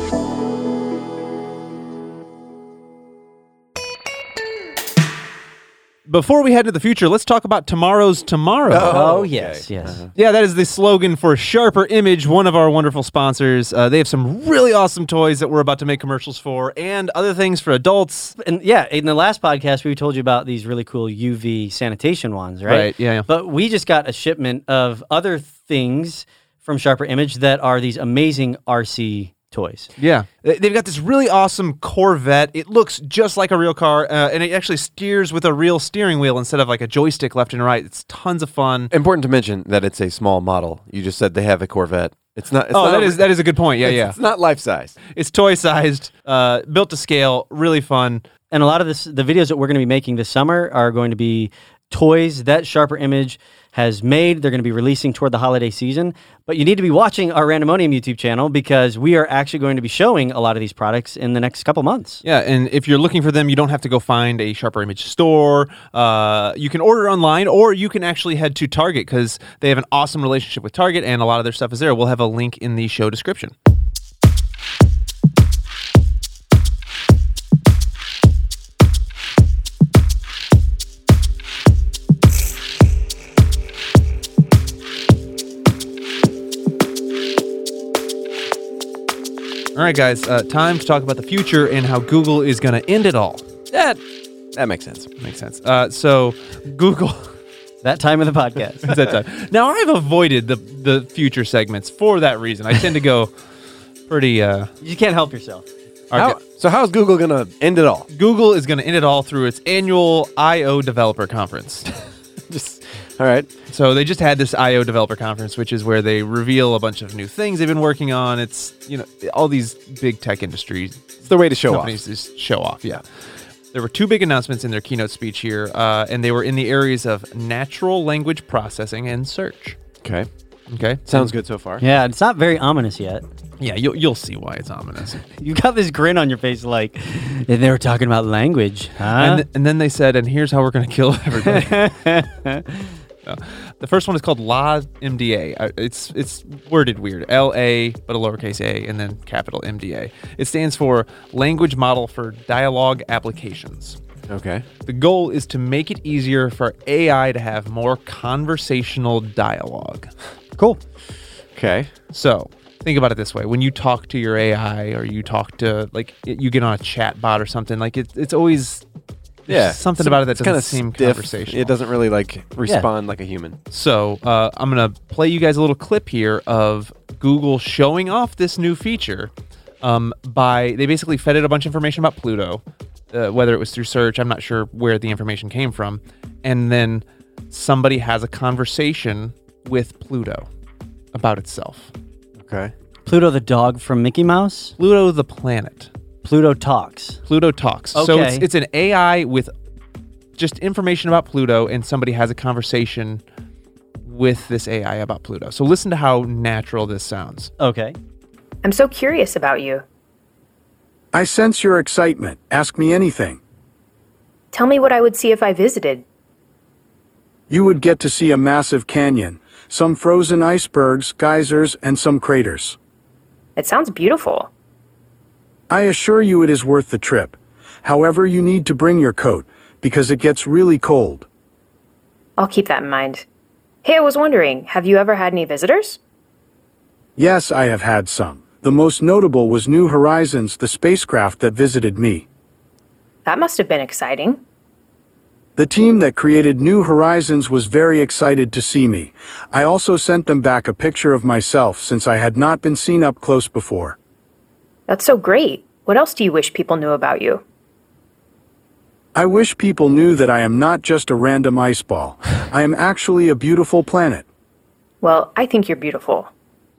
Before we head to the future, let's talk about tomorrow's tomorrow. Oh, okay. yes, yes. Yeah, that is the slogan for Sharper Image, one of our wonderful sponsors. Uh, they have some really awesome toys that we're about to make commercials for, and other things for adults. And yeah, in the last podcast, we told you about these really cool UV sanitation wands, right? Right, yeah, yeah. But we just got a shipment of other things from Sharper Image that are these amazing RC toys. Yeah, They- they've got this really awesome Corvette. It looks just like a real car, uh, and it actually steers with a real steering wheel instead of like a joystick left and right. It's tons of fun. Important to mention that it's a small model. You just said they have a Corvette. It's not. It's oh, not that a- is that is a good point. Yeah, it's, yeah. It's not life size. It's toy sized, uh, built to scale, really fun. And a lot of this, the videos that we're going to be making this summer are going to be toys that Sharper Image has made. They're going to be releasing toward the holiday season. But you need to be watching our Randomonium YouTube channel because we are actually going to be showing a lot of these products in the next couple months. Yeah, and if you're looking for them, you don't have to go find a Sharper Image store. Uh, you can order online, or you can actually head to Target because they have an awesome relationship with Target, and a lot of their stuff is there. We'll have a link in the show description. All right, guys, uh, time to talk about the future and how Google is going to end it all. That that makes sense. Makes sense. Uh, so, Google. That time of the podcast. It's that time. Now, I've avoided the the future segments for that reason. I tend to go pretty. Uh, you can't help yourself. How, so how's Google gonna end it all? Google is going to end it all through its annual I/O Developer Conference. Just all right. So they just had this I/O Developer Conference, which is where they reveal a bunch of new things they've been working on. It's you know all these big tech industries It's the way to show off. companies just show off. Yeah. There were two big announcements in their keynote speech here, uh, and they were in the areas of natural language processing and search. Okay. Okay, Sounds good so far. Yeah, it's not very ominous yet. Yeah, you'll you'll see why it's ominous. You got this grin on your face, like and they were talking about language, huh? And, th- and then they said, and here's how we're going to kill everybody. Uh, the first one is called La MDA. Uh, It's it's worded weird. L A, but a lowercase a, and then capital MDA. It stands for Language Model for Dialogue Applications. Okay. The goal is to make it easier for AI to have more conversational dialogue. cool. Okay. So think about it this way: when you talk to your AI, or you talk to like you get on a chat bot or something, like it, it's always Yeah. something So about it that doesn't kinda seem stiff. conversational. It doesn't really like respond like a human. So uh, I'm gonna play you guys a little clip here of Google showing off this new feature. Um, by they basically fed it a bunch of information about Pluto, uh, whether it was through search. I'm not sure where the information came from, and then somebody has a conversation with Pluto about itself. Okay. Pluto the dog from Mickey Mouse. Pluto, the planet. Pluto talks. Pluto talks. So it's it's an AI with just information about Pluto, and somebody has a conversation with this AI about Pluto. So listen to how natural this sounds. Okay. I'm so curious about you. I sense your excitement. Ask me anything. Tell me what I would see if I visited. You would get to see a massive canyon, some frozen icebergs, geysers, and some craters. It sounds beautiful. I assure you it is worth the trip. However, you need to bring your coat, because it gets really cold. I'll keep that in mind. Hey, I was wondering, have you ever had any visitors? Yes, I have had some. The most notable was New Horizons, the spacecraft that visited me. That must have been exciting. The team that created New Horizons was very excited to see me. I also sent them back a picture of myself since I had not been seen up close before. That's so great. What else do you wish people knew about you? I wish people knew that I am not just a random ice ball. I am actually a beautiful planet. Well, I think you're beautiful.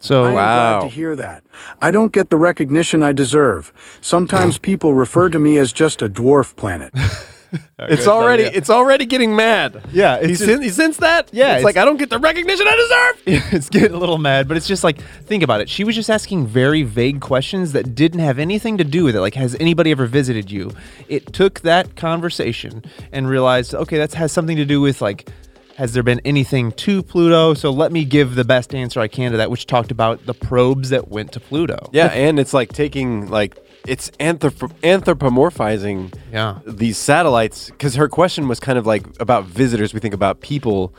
So I am Wow. glad to hear that. I don't get the recognition I deserve. Sometimes people refer to me as just a dwarf planet. It's already it's already getting mad. Yeah, He, it's sen- he sensed that. Yeah, It's, it's- like I don't get the recognition I deserve. it's getting a little mad, but it's just like think about it. She was just asking very vague questions that didn't have anything to do with it. Like, has anybody ever visited you? It took that conversation and realized, okay, that has something to do with like, has there been anything to Pluto? So let me give the best answer I can to that, which talked about the probes that went to Pluto. Yeah, and it's like taking like it's anthrop- anthropomorphizing Yeah. these satellites because her question was kind of like about visitors. We think about people,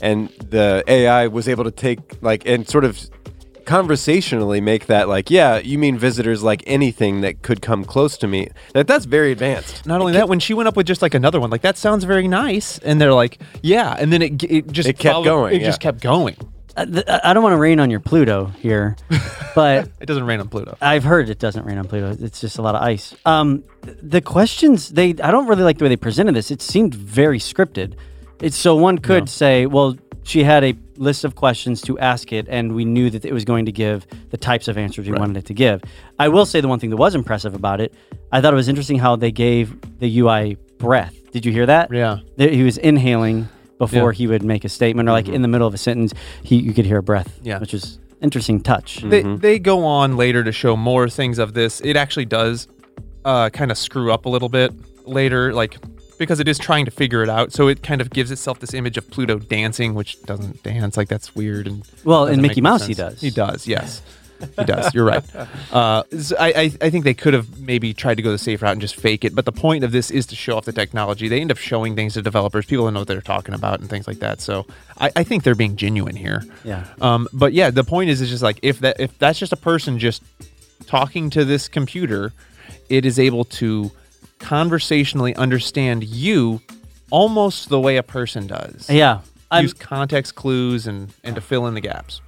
and the AI was able to take like and sort of conversationally make that like, yeah, you mean visitors like anything that could come close to me. That that's very advanced. Not only that, when she went up with just like another one, like that sounds very nice, and they're like, yeah, and then it it just It kept followed- going, It just kept going. I, I don't want to rain on your Pluto here, but It doesn't rain on Pluto. I've heard it doesn't rain on Pluto. It's just a lot of ice. Um, the questions they I don't really like the way they presented this. It seemed very scripted. It's so one could say, well, she had a list of questions to ask it, and we knew that it was going to give the types of answers we wanted it to give. I will say the one thing that was impressive about it, I thought it was interesting how they gave the UI breath. Did you hear that? Yeah. He was inhaling before Yeah. he would make a statement, or like in the middle of a sentence, he you could hear a breath. Yeah. which is interesting touch. They they go on later to show more things of this. It actually does uh, kind of screw up a little bit later, like because it is trying to figure it out. So it kind of gives itself this image of Pluto dancing, which doesn't dance. Like that's weird. And Well, in Mickey make Mouse, he does. He does. Yes. He does. You're right. Uh, I, I I think they could have maybe tried to go the safe route and just fake it. But the point of this is to show off the technology. They end up showing things to developers. People don't know what they're talking about and things like that. So I, I think they're being genuine here. Yeah. Um, but yeah, the point is, is just like if that if that's just a person just talking to this computer, it is able to conversationally understand you almost the way a person does. Yeah. I'm, Use context clues and, and to fill in the gaps.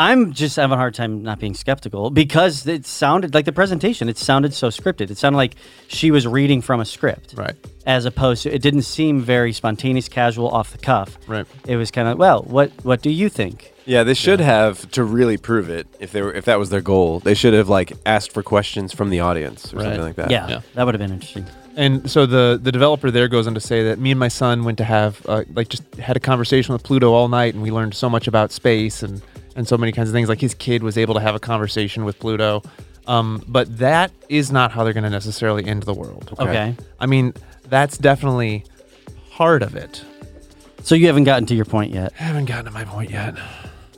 I'm just having a hard time not being skeptical because it sounded like the presentation. It sounded so scripted. It sounded like she was reading from a script, Right. As opposed to, it didn't seem very spontaneous, casual, off the cuff. Right. It was kind of, well, what what do you think? Yeah, they should have to really prove it. If they were, if that was their goal, they should have like asked for questions from the audience or Right. something like that. Yeah, Yeah. that would have been interesting. And so the the developer there goes on to say that me and my son went to have uh, like just had a conversation with Pluto all night, and we learned so much about space and and so many kinds of things. Like his kid was able to have a conversation with Pluto, um, but that is not how they're going to necessarily end the world. Okay. I mean, that's definitely part of it. So you haven't gotten to your point yet. I haven't gotten to my point yet.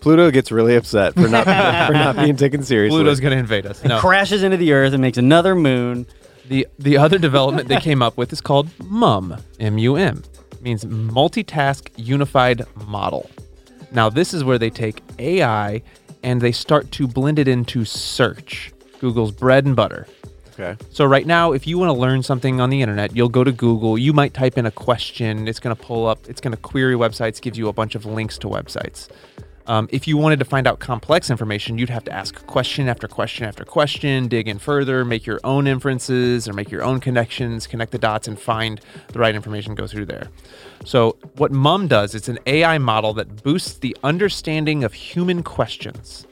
Pluto gets really upset for not for not being taken seriously. Pluto's going to invade us. No. Crashes into the earth and makes another moon. The the other development they came up with is called MUM, M U M, means multitask unified model. Now this is where they take AI and they start to blend it into search, Google's bread and butter. okay. So right now, if you want to learn something on the internet, you'll go to Google. You might type in a question. It's going to pull up. It's going to query websites, gives you a bunch of links to websites. Um, if you wanted to find out complex information, you'd have to ask question after question after question, dig in further, make your own inferences or make your own connections, connect the dots, and find the right information. Go through there. So what Mum does, it's an AI model that boosts the understanding of human questions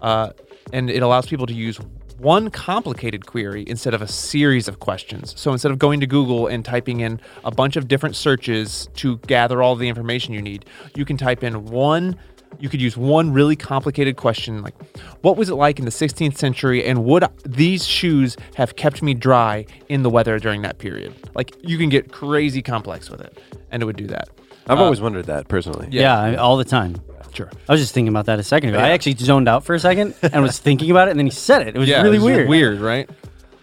uh, and it allows people to use one complicated query instead of a series of questions. So instead of going to Google and typing in a bunch of different searches to gather all the information you need, you can type in one. You could use one really complicated question like, what was it like in the 16th century and would these shoes have kept me dry in the weather during that period? Like, you can get crazy complex with it, and it would do that. I've Uh, always wondered that personally. Yeah, I- all the time. Sure. I was just thinking about that a second ago. I actually zoned out for a second and was thinking about it, and then he said it. It was really it's weird. Weird, right?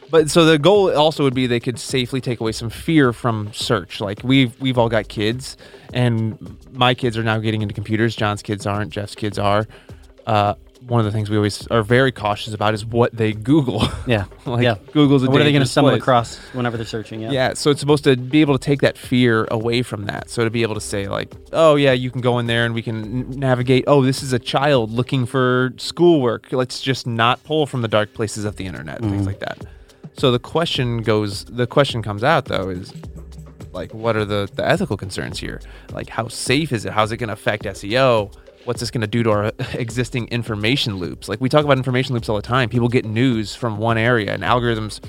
But so the goal also would be they could safely take away some fear from search. Like we've we've all got kids, and my kids are now getting into computers. John's kids aren't. Jeff's kids are. Uh, one of the things we always are very cautious about is what they Google. Yeah. like yeah. Google's a What are they going to stumble place. across whenever they're searching? Yeah. Yeah, so it's supposed to be able to take that fear away from that. So to be able to say like, "Oh yeah, you can go in there and we can navigate. Oh, this is a child looking for schoolwork. Let's just not pull from the dark places of the internet and things like that." So the question goes the question comes out though is like what are the the ethical concerns here? Like how safe is it? How's it going to affect SEO? What's this going to do to our existing information loops? Like we talk about information loops all the time. People get news from one area and algorithms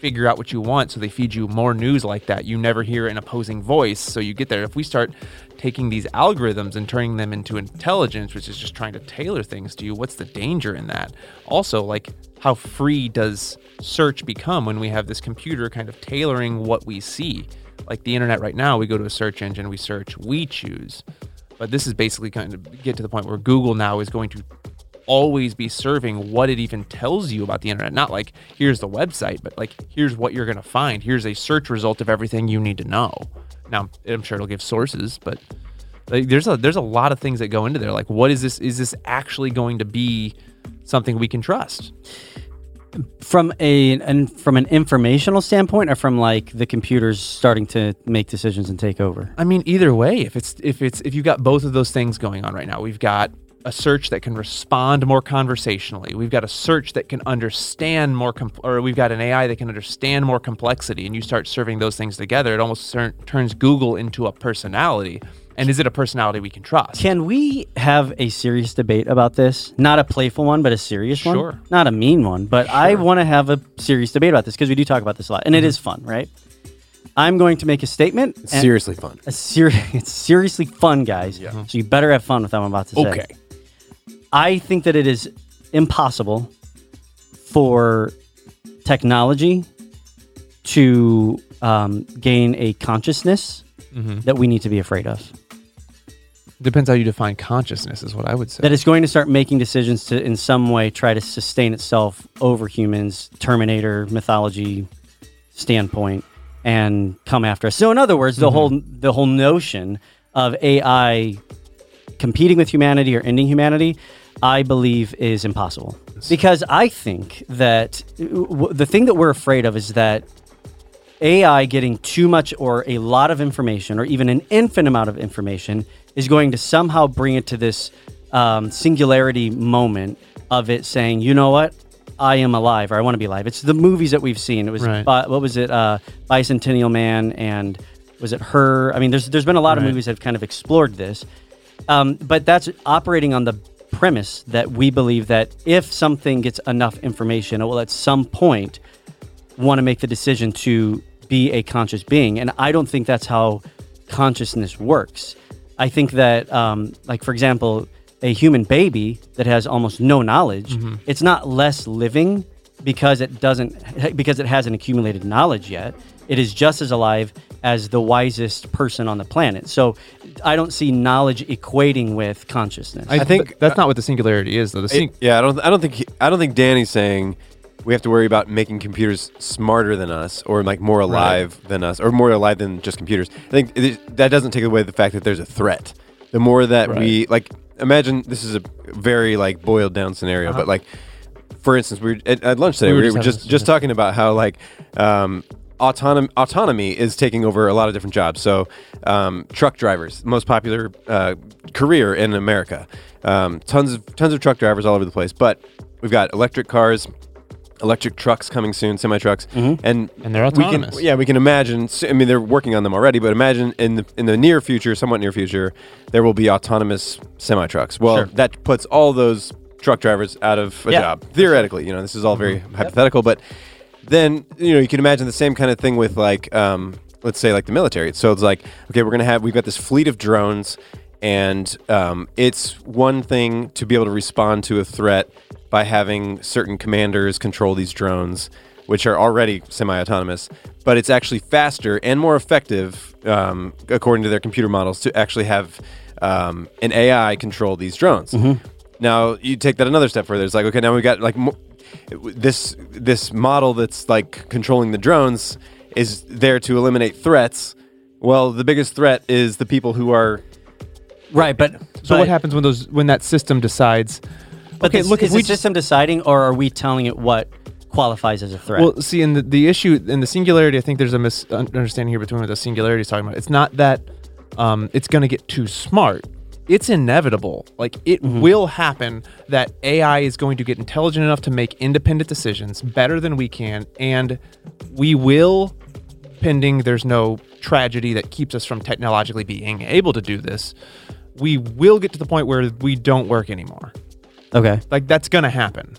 figure out what you want so they feed you more news like that you never hear an opposing voice so you get there if we start taking these algorithms and turning them into intelligence which is just trying to tailor things to you what's the danger in that also like how free does search become when we have this computer kind of tailoring what we see like the internet right now we go to a search engine we search we choose but this is basically kind of get to the point where google now is going to always be serving what it even tells you about the internet. Not like here's the website, but like here's what you're going to find. Here's a search result of everything you need to know. Now, I'm sure it'll give sources, but like, there's a there's a lot of things that go into there. Like, what is this? Is this actually going to be something we can trust? From a and from an informational standpoint, or from like the computers starting to make decisions and take over. I mean, either way, if it's if it's if you've got both of those things going on right now, we've got a search that can respond more conversationally. We've got a search that can understand more, com- or we've got an AI that can understand more complexity. And you start serving those things together, it almost cer- turns Google into a personality. And is it a personality we can trust? Can we have a serious debate about this? Not a playful one, but a serious one. Sure. Not a mean one, but I want to have a serious debate about this because we do talk about this a lot, and it is fun, right? I'm going to make a statement. and- Seriously fun. a ser- it's seriously fun, guys. Yeah. So you better have fun with what I'm about to say. Okay. I think that it is impossible for technology to um, gain a consciousness that we need to be afraid of. Depends how you define consciousness, is what I would say. That it's going to start making decisions to, in some way, try to sustain itself over humans, Terminator mythology standpoint, and come after us. So, in other words, the mm-hmm. whole the whole notion of AI competing with humanity or ending humanity, I believe, is impossible. Because I think that w- the thing that we're afraid of is that AI getting too much or a lot of information or even an infinite amount of information is going to somehow bring it to this um, singularity moment of it saying, you know what? I am alive or I want to be alive. It's the movies that we've seen. It was, Right. bi- what was it? Uh, Bicentennial Man and was it Her? I mean, there's, there's been a lot of movies that have kind of explored this. Um, but that's operating on the premise that we believe that if something gets enough information, it will at some point want to make the decision to be a conscious being. And I don't think that's how consciousness works. I think that, um, like, for example, a human baby that has almost no knowledge, it's not less living because it doesn't, because it hasn't accumulated knowledge yet. It is just as alive as the wisest person on the planet. So I don't see knowledge equating with consciousness. I, think- think that's not what the singularity is, though. The sing- It- yeah, I don't. I don't think. He, I don't think Danny's saying we have to worry about making computers smarter than us, or like more alive than us, or more alive than just computers. I think it, that doesn't take away the fact that there's a threat. The more that we like, imagine this is a very like boiled down scenario, but like, for instance, we were at, at lunch today. Uh-huh. We We were were, just just just talking about how like. Um, Autonom- autonomy is taking over a lot of different jobs. So, um, truck drivers, most popular uh, career in America. Um, tons of tons of truck drivers all over the place. But we've got electric cars, electric trucks coming soon, semi trucks, and And they're we can- autonomous. yeah, we can imagine. I mean, they're working on them already, but imagine in the in the near future, somewhat near future, there will be autonomous semi trucks. Well, Sure. that puts all those truck drivers out of a Yeah. job theoretically. You know, this is all very Mm-hmm. hypothetical, but then you know you can imagine the same kind of thing with like um, let's say like the military. So it's like okay, we're gonna have we've got this fleet of drones, and um, it's one thing to be able to respond to a threat by having certain commanders control these drones, which are already semi-autonomous. But it's actually faster and more effective, um, according to their computer models, to actually have um, an AI control these drones. Now you take that another step further. It's like okay, now we've got like mo- this this model that's like controlling the drones is there to eliminate threats. Well, the biggest threat is the people who are. right, but so but- what happens when those when that system decides? But okay, this- look, is the just system deciding, or are we telling it what qualifies as a threat? Well, see, in the, the issue in the singularity, I think there's a misunderstanding here between what the singularity is talking about. It's not that um, it's going to get too smart. It's inevitable. Like it will happen that AI is going to get intelligent enough to make independent decisions better than we can, and we will, pending there's no tragedy that keeps us from technologically being able to do this. We will get to the point where we don't work anymore. Okay. Like that's gonna happen.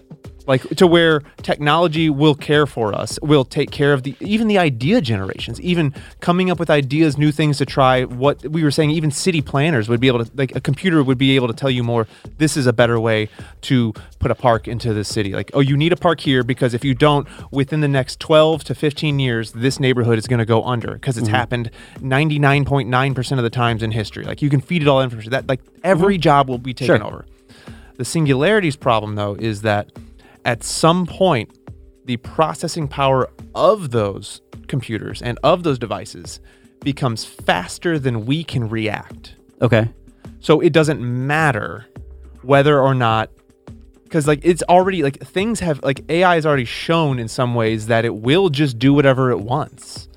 Like to where technology will care for us, will take care of the even the idea generations, even coming up with ideas, new things to try. What we were saying, even city planners would be able to like a computer would be able to tell you more. This is a better way to put a park into the city. Like, oh, you need a park here because if you don't, within the next 12 to 15 years, this neighborhood is going to go under because it's mm-hmm. happened 99.9% of the times in history. Like you can feed it all information. That like every mm-hmm. job will be taken Sure. over. The singularities problem, though, is that at some point, the processing power of those computers and of those devices becomes faster than we can react. Okay. So it doesn't matter whether or not, because like it's already like things have like AI has already shown in some ways that it will just do whatever it wants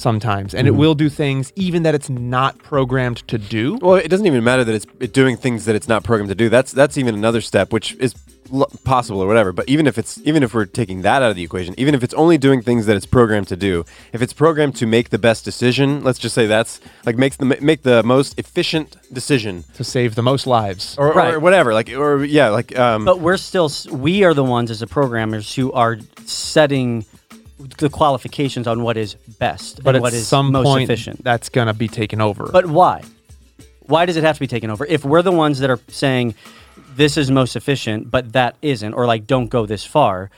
sometimes, and it will do things even that it's not programmed to do. Well, it doesn't even matter that it's doing things that it's not programmed to do. That's that's even another step, which is l- possible or whatever. But even if it's even if we're taking that out of the equation, even if it's only doing things that it's programmed to do, if it's programmed to make the best decision, let's just say that's like makes the make the most efficient decision To save the most lives. or, Right. or whatever, like or yeah, like um, But we're still, we are the ones as the programmers who are setting the qualifications on what is best but and at what is some most point, efficient. that's gonna be taken over. But why? Why does it have to be taken over? If we're the ones that are saying this is most efficient, but that isn't, or like don't go this far.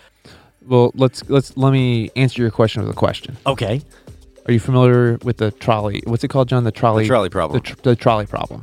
well, let's let's let me answer your question with a question. Okay. Are you familiar with the trolley? What's it called, John? The trolley. trolley problem. The, tr- the trolley problem.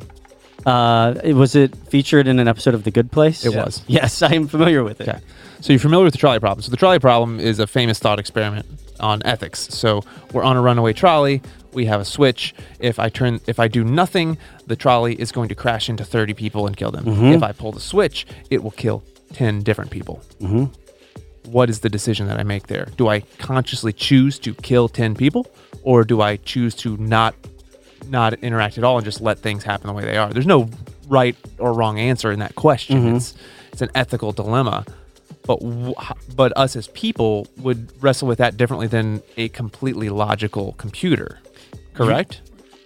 Uh, was it featured in an episode of The Good Place? It was. Yes, I am familiar with it. Okay. So you're familiar with the trolley problem. So the trolley problem is a famous thought experiment on ethics. So we're on a runaway trolley. We have a switch. If I turn, if I do nothing, the trolley is going to crash into 30 people and kill them. Mm-hmm. If I pull the switch, it will kill 10 different people. Mm-hmm. What is the decision that I make there? Do I consciously choose to kill 10 people or do I choose to not not interact at all and just let things happen the way they are? There's no right or wrong answer in that question. Mm-hmm. It's it's an ethical dilemma. But but us as people would wrestle with that differently than a completely logical computer. Correct?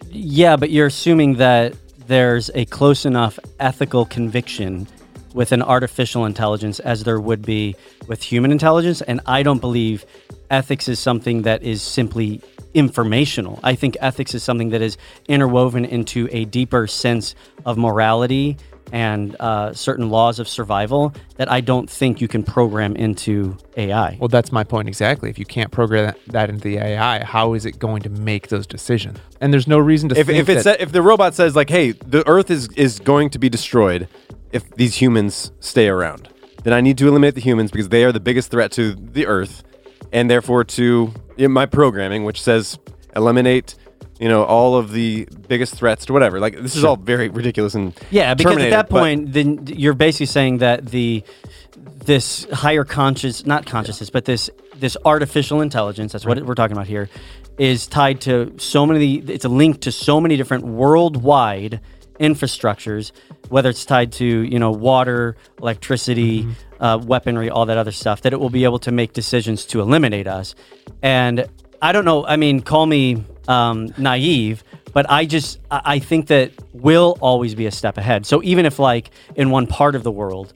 Yeah, but you're assuming that there's a close enough ethical conviction with an artificial intelligence as there would be with human intelligence. And I don't believe ethics is something that is simply informational. I think ethics is something that is interwoven into a deeper sense of morality and uh, certain laws of survival that I don't think you can program into AI. Well, that's my point exactly. If you can't program that, that into the AI, how is it going to make those decisions? And there's no reason to if, think if it's that, if the robot says like, "Hey, the Earth is is going to be destroyed if these humans stay around," then I need to eliminate the humans because they are the biggest threat to the Earth, and therefore to my programming, which says eliminate, you know, all of the biggest threats to whatever. Like this is all very ridiculous and Yeah, because at that point, then you're basically saying that the this higher conscious, not consciousness, but this this artificial intelligence. That's what we're talking about here. Is tied to so many. It's a link to so many different worldwide infrastructures. Whether it's tied to you know water, electricity, uh, weaponry, all that other stuff, that it will be able to make decisions to eliminate us. And I don't know. I mean, call me um, naive, but I just I think that we'll always be a step ahead. So even if like in one part of the world,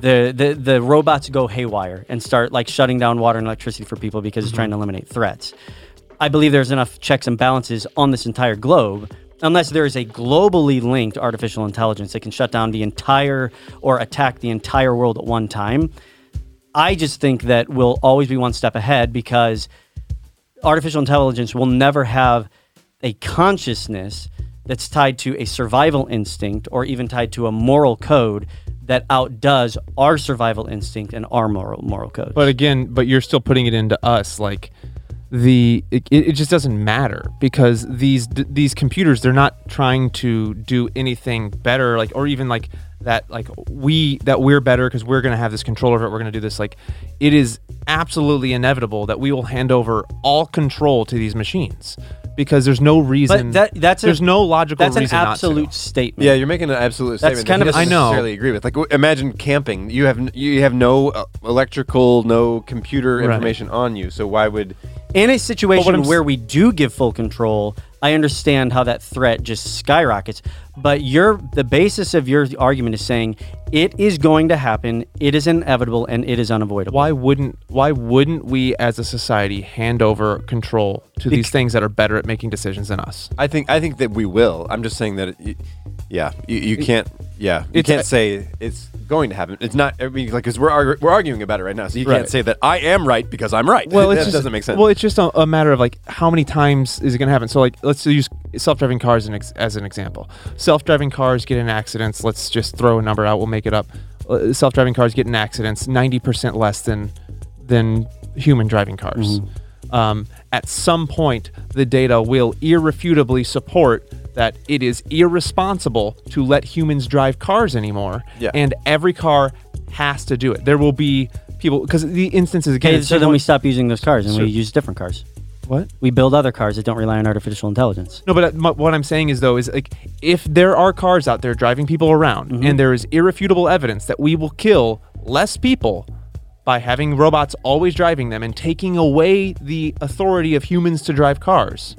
the the the robots go haywire and start like shutting down water and electricity for people because it's trying to eliminate threats. I believe there's enough checks and balances on this entire globe. Unless there is a globally linked artificial intelligence that can shut down the entire or attack the entire world at one time, I just think that we'll always be one step ahead because artificial intelligence will never have a consciousness that's tied to a survival instinct or even tied to a moral code that outdoes our survival instinct and our moral moral code. But again, but you're still putting it into us like the it, it just doesn't matter because these these computers they're not trying to do anything better like or even like that like we that we're better because we're going to have this control over it we're going to do this like it is absolutely inevitable that we will hand over all control to these machines because there's no reason but that that's there's a, no logical that's an reason not to. absolute statement. Yeah, you're making an absolute statement That's statement. kind that of he a- doesn't I know. necessarily agree with. Like, w- imagine camping. You have n- you have no uh, electrical, no computer Right. information on you. So why would in a I'm situation s- where we do give full control, I understand how that threat just skyrockets. But your the basis of your argument is saying it is going to happen, it is inevitable, and it is unavoidable. why wouldn't why wouldn't we as a society hand over control to these things that are better at making decisions than us I think I think that we will. I'm just saying that, it, y- yeah, you, you can't, yeah, you It's- can't say it's going to happen. It's not. I mean, like, because we're argu- we're arguing about it right now, so you Right. can't say that I am right because I'm right. well it that just doesn't make sense. well it's just a, a matter of like how many times is it going to happen so like let's use self-driving cars as an, ex- as an example self-driving cars get in accidents let's just throw a number out we'll make it up uh, self-driving cars get in accidents 90% less than than human driving cars um, at some point the data will irrefutably support that it is irresponsible to let humans drive cars anymore Yeah. and every car has to do it there will be people because the instances again Okay, so then we stop using those cars and So- we use different cars. what We build other cars that don't rely on artificial intelligence. No, but uh, m- what I'm saying is though is like if there are cars out there driving people around and there is irrefutable evidence that we will kill less people by having robots always driving them and taking away the authority of humans to drive cars.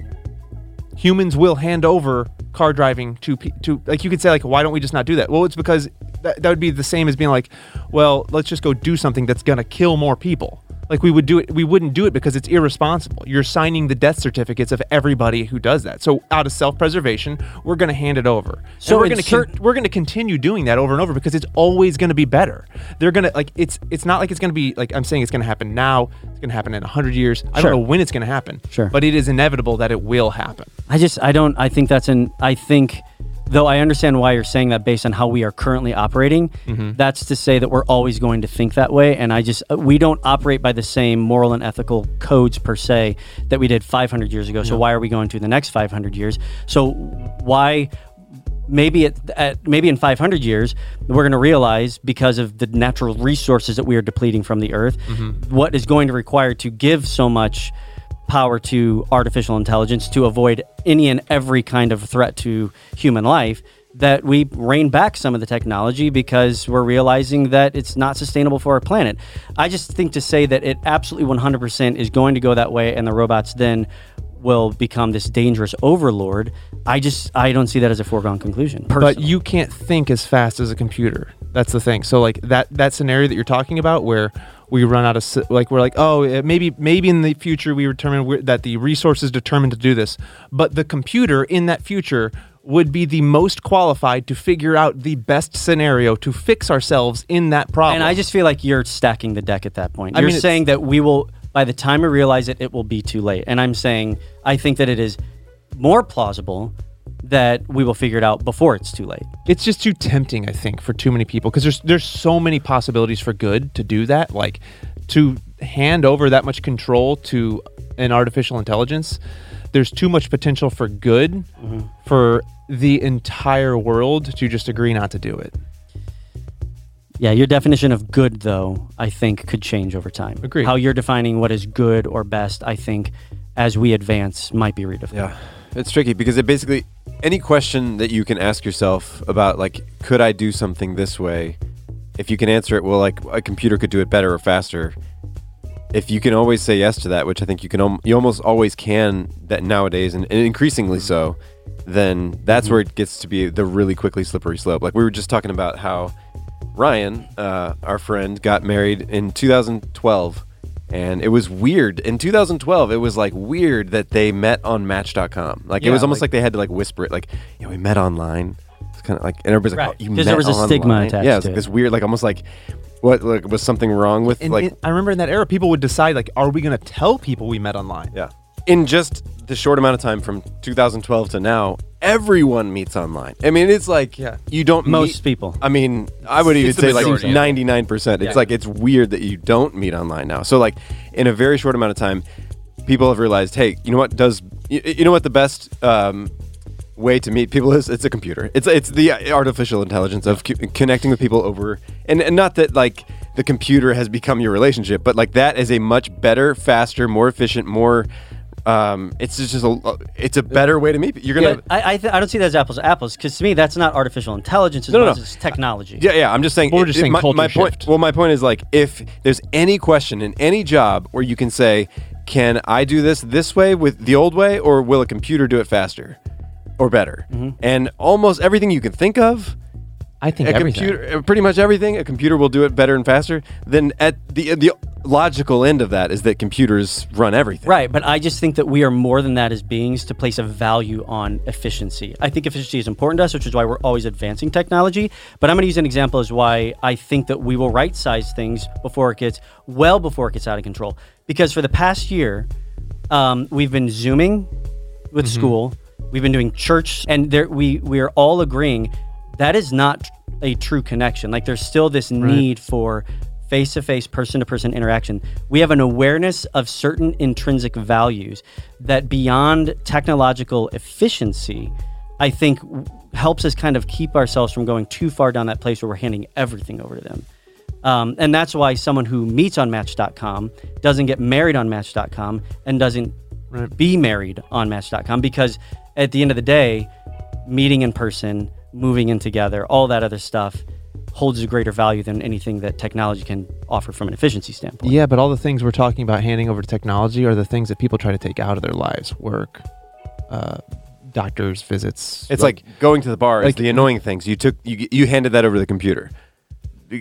Humans will hand over car driving to to like you could say like why don't we just not do that? Well, it's because that, that would be the same as being like, well, let's just go do something that's to kill more people. Like we would do it, we wouldn't do it because it's irresponsible. You're signing the death certificates of everybody who does that. So out of self-preservation, we're going to hand it over. So So we're going to certain- we're going to continue doing that over and over because it's always going to be better. They're going to like it's it's not like it's going to be like I'm saying it's going to happen now. It's going to happen in 100 years. I Sure. don't know when it's going to happen. Sure. But it is inevitable that it will happen. I just I don't I think that's an I think though I understand why you're saying that based on how we are currently operating, that's to say that we're always going to think that way and I just uh, we don't operate by the same moral and ethical codes per se that we did 500 years ago. So why are we going to the next 500 years? So why maybe at, at maybe in 500 years we're going to realize because of the natural resources that we are depleting from the earth what is going to require to give so much power to artificial intelligence to avoid any and every kind of threat to human life that we rein back some of the technology because we're realizing that it's not sustainable for our planet. I just think to say that it absolutely 100% is going to go that way and the robots then will become this dangerous overlord. I just I don't see that as a foregone conclusion. But you can't think as fast as a computer. That's the thing. So like that that scenario that you're talking about, where we run out of like we're like, oh, maybe maybe in the future we determine that the resources determined to do this, but the computer in that future would be the most qualified to figure out the best scenario to fix ourselves in that problem. And I just feel like you're stacking the deck at that point. I You're mean, saying that we will, by the time we realize it, it will be too late. And I'm saying I think that it is more plausible that we will figure it out before it's too late. it's just too tempting, I think, for too many people because there's there's so many possibilities for good to do that. Like to hand over that much control to an artificial intelligence, there's too much potential for good mm-hmm. for the entire world to just agree not to do it. Yeah, your definition of good, though, I think could change over time. Agreed. How you're defining what is good or best, I think, as we advance, might be redefined. Yeah, it's tricky because it basically any question that you can ask yourself about like could I do something this way, if you can answer it, well, like a computer could do it better or faster. If you can always say yes to that, which I think you can, you almost always can that nowadays, and, and increasingly so, then that's where it gets to be the really quickly slippery slope. Like we were just talking about how Ryan, uh, our friend, got married in 2012. And it was weird. In 2012, it was like weird that they met on Match.com. Like it Yeah, was almost like- like, they had to like whisper it, like, "Yeah, we met online." It's kind of like, and everybody's like, Right. "Oh, you 'Cause met there was a stigma attached Yeah, it's to like it. this weird, like almost like, what, like was something wrong with And like, in- I remember in that era, people would decide like, are we going to tell people we met online? yeah. In just the short amount of time from 2012 to now, everyone meets online. I mean, it's like Yeah. you don't Most meet- people. I mean, I would even It's say like 99%. It's Yeah. like it's weird that you don't meet online now. So like in a very short amount of time, people have realized, hey, you know what does you, you know what the best um, way to meet people is? It's a computer. It's it's the artificial intelligence of co- connecting with people over and, and not that like the computer has become your relationship, but like that is a much better, faster, more efficient, more um, it's just a it's a better way to meet. You're gonna Yeah, I I, th- I don't see that as apples to apples because to me that's not artificial intelligence as No, no, much no. as it's technology. Yeah, yeah. I'm just saying. We're just saying my, culture my point. shift. Well, my point is like if there's any question in any job where you can say, "Can I do this this way with the old way, or will a computer do it faster or better?" Mm-hmm. And almost everything you can think of, I think a everything. computer, uh, pretty much everything, a computer will do it better and faster. Then at the the logical end of that is that computers run everything. Right, but I just think that we are more than that as beings to place a value on efficiency. I think efficiency is important to us, which is why we're always advancing technology. But I'm going to use an example as why I think that we will right size things before it gets well before it gets out of control. Because for the past year, um, we've been zooming with school, we've been doing church, and there we we are all agreeing that is not a true connection. Like there's still this need for face to face, person to person interaction. We have an awareness of certain intrinsic values that beyond technological efficiency, I think helps us kind of keep ourselves from going too far down that place where we're handing everything over to them. Um, and that's why someone who meets on Match.com doesn't get married on Match.com and doesn't be married on Match.com because at the end of the day, meeting in person, moving in together, all that other stuff holds a greater value than anything that technology can offer from an efficiency standpoint. Yeah, but all the things we're talking about handing over to technology are the things that people try to take out of their lives work, uh, doctors' visits. It's like, going to the bar is like- the annoying things. You took you you handed that over to the computer.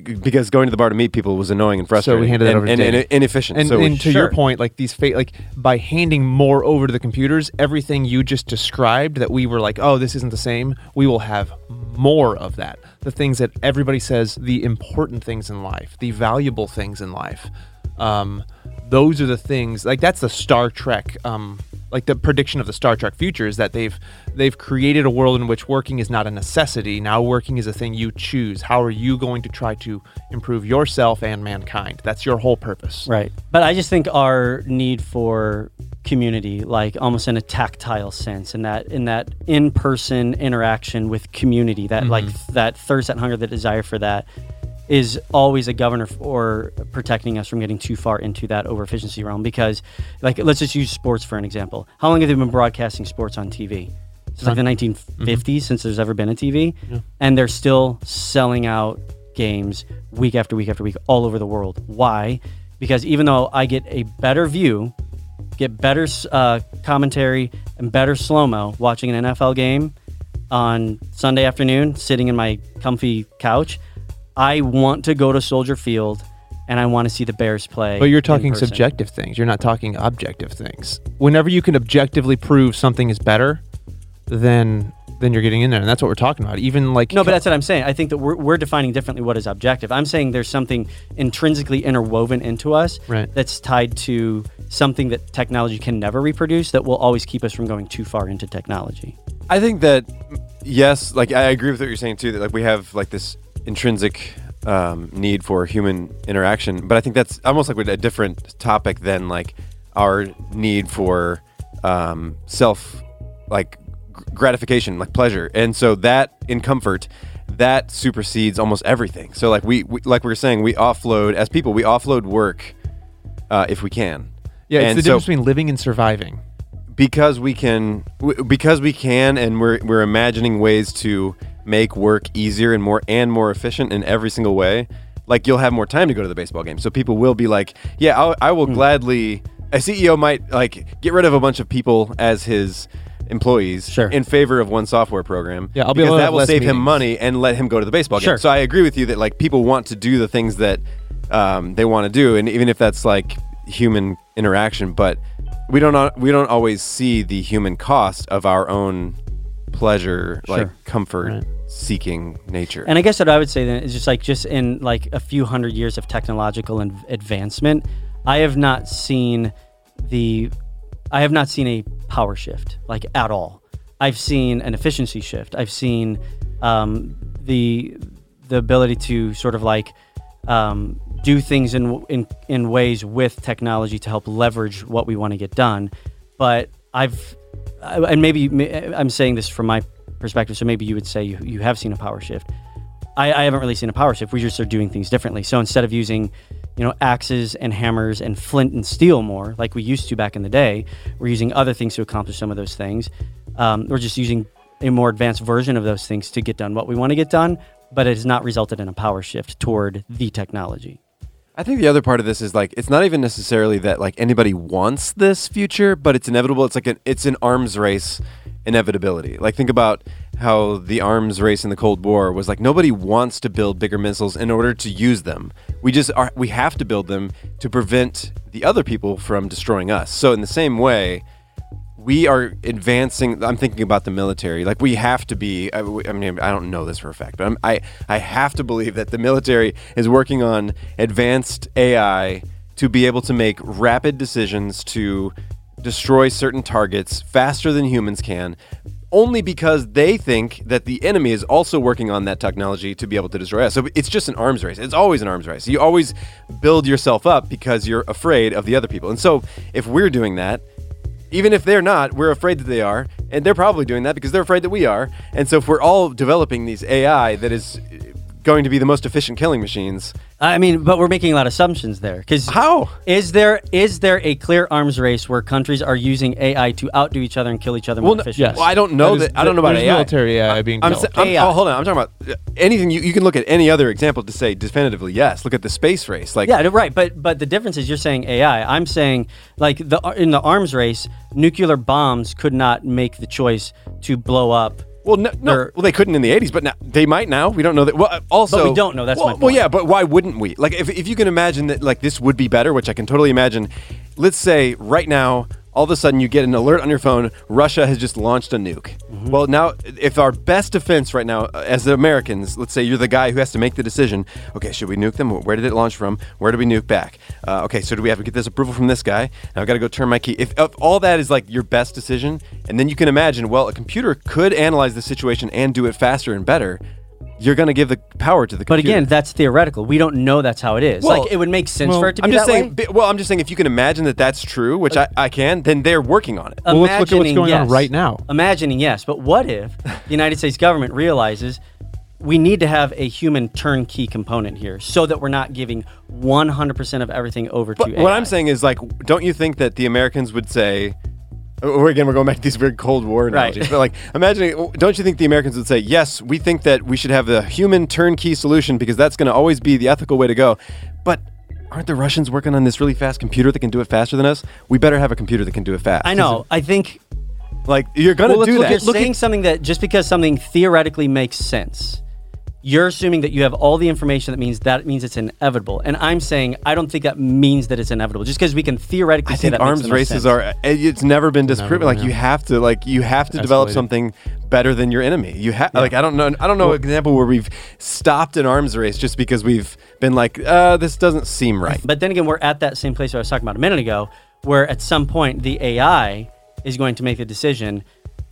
Be- Because going to the bar to meet people was annoying and frustrating. So we handed that and, over to and, and Dave. inefficient. and, so and to your point, like these fa- like by handing more over to the computers, everything you just described that we were like, oh, this isn't the same. We will have more of that. The things that everybody says, the important things in life, the valuable things in life. Um, those are the things like that's the Star Trek. Um, like the prediction of the Star Trek future is that they've they've created a world in which working is not a necessity. Now working is a thing you choose. How are you going to try to improve yourself and mankind? That's your whole purpose. Right. But I just think our need for community, like almost in a tactile sense, in that in that in person interaction with community, that like mm-hmm. that thirst, that hunger, that desire for that is always a governor for protecting us from getting too far into that over-efficiency realm. Because, like, let's just use sports for an example. How long have they been broadcasting sports on TV? It's like the 1950s since there's ever been a TV, and they're still selling out games week after week after week all over the world. Why? Because even though I get a better view, get better uh, commentary and better slow mo watching an NFL game on Sunday afternoon, sitting in my comfy couch, I want to go to Soldier Field and I want to see the Bears play. But you're talking person. subjective things. You're not talking objective things. Whenever you can objectively prove something is better, then then you're getting in there, and that's what we're talking about. Even like No, but that's what I'm saying. I think that we're, we're defining differently what is objective. I'm saying there's something intrinsically interwoven into us Right. that's tied to something that technology can never reproduce that will always keep us from going too far into technology. I think that yes, like I agree with what you're saying too. That like we have like this intrinsic um, need for human interaction, but I think that's almost like a different topic than like our need for um, self like gratification, like pleasure, and so that in comfort. That supersedes almost everything. So, like we, we like we are saying, we offload as people. We offload work uh, if we can. yeah, it's And the so- difference between living and surviving. because we can because we can and we're we're imagining ways to make work easier and more and more efficient in every single way like you'll have more time to go to the baseball game so people will be like yeah I'll, i will gladly a ceo might like get rid of a bunch of people as his employees Sure. in favor of one software program Yeah, I'll be because that will save him money and let him go to the baseball game Sure. so i agree with you that like people want to do the things that um, they want to do and even if that's like human interaction but we don't we don't always see the human cost of our own pleasure like comfort Right. Seeking nature And I guess what I would say then is just like just in like a few hundred years of technological advancement, I have not seen the I have not seen a power shift like at all. I've seen an efficiency shift. I've seen um, the the ability to sort of like um, do things in, in in ways with technology to help leverage what we want to get done. But I've and maybe I'm saying this from my perspective, so maybe you would say you, you have seen a power shift. I, I haven't really seen a power shift. We just are doing things differently. So instead of using, you know, axes and hammers and flint and steel more like we used to back in the day, we're using other things to accomplish some of those things. Um, we're just using a more advanced version of those things to get done what we want to get done, but it has not resulted in a power shift toward the technology. I think the other part of this is like it's not even necessarily that like anybody wants this future, but it's inevitable. It's like an it's an arms race inevitability. Like think about how the arms race in the Cold War was like nobody wants to build bigger missiles in order to use them. We just are we have to build them to prevent the other people from destroying us. So in the same way, we are advancing i'm thinking about the military like we have to be i, I mean i don't know this for a fact but I'm, i i have to believe that the military is working on advanced ai to be able to make rapid decisions to destroy certain targets faster than humans can only because they think that the enemy is also working on that technology to be able to destroy us. So it's just an arms race. It's always an arms race. You always build yourself up because you're afraid of the other people. And so if we're doing that, even if they're not, we're afraid that they are, and they're probably doing that because they're afraid that we are. And so if we're all developing these AI that is going to be the most efficient killing machines, I mean, but we're making a lot of assumptions there because how? Is there is there a clear arms race where countries are using AI to outdo each other and kill each other more Well, no- efficiently? yes. Well, I don't know That is- that. I don't know about AI. military AI being I'm, sa- I'm- AI. oh, hold on. I'm talking about uh, anything. You, you can look at any other example to say definitively yes. Look at the space race. Like Yeah, right. But but the difference is you're saying AI. I'm saying like the in the arms race, nuclear bombs could not make the choice to blow up. Well, no, no. Well, they couldn't in the '80s, but now they might now. We don't know that. Well, uh, also, But we don't know, that's well, my Well, yeah, but why wouldn't we? Like, if, if you can imagine that, like this would be better, which I can totally imagine. Let's say right now, all of a sudden you get an alert on your phone: Russia has just launched a nuke. Mm-hmm. Well, now, if our best defense right now, uh, as the Americans, let's say you're the guy who has to make the decision. Okay, should we nuke them? Where did it launch from? Where do we nuke back? Uh, okay, so do we have to get this approval from this guy? Now I've got to go turn my key. If, if all that is like your best decision, and then you can imagine, well, a computer could analyze the situation and do it faster and better. you're going to give the power to the computer. But again, that's theoretical. We don't know that's how it is. Well, like it would make sense well, for it to be I'm just that saying. way. Well, I'm just saying if you can imagine that that's true, which I, I can, then they're working on it. Well, let's look at what's Imagining, going on right now. Imagining, yes, but what if the United States government realizes we need to have a human turnkey component here so that we're not giving 100% of everything over But to what I'm saying is like, don't you think that the Americans would say? Or again, we're going back to these weird Cold War Right. But like, imagine, don't you think the Americans would say, yes, we think that we should have the human turnkey solution because that's going to always be the ethical way to go. But aren't the Russians working on this really fast computer that can do it faster than us? We better have a computer that can do it fast. I know. I think Like, you're going to Well, do look that. at- you're saying something that just because something theoretically makes sense, you're assuming that you have all the information that means that means it's inevitable. And I'm saying I don't think that means that it's inevitable. Just because we can theoretically I say think that arms races sense. are. It's never been disproven. Like yeah. you have to, like you have to develop something better than your enemy. You have, like I don't know, I don't know an example where we've stopped an arms race just because we've been like, uh, this doesn't seem right. But then again, we're at that same place I was talking about a minute ago, where at some point the AI is going to make the decision.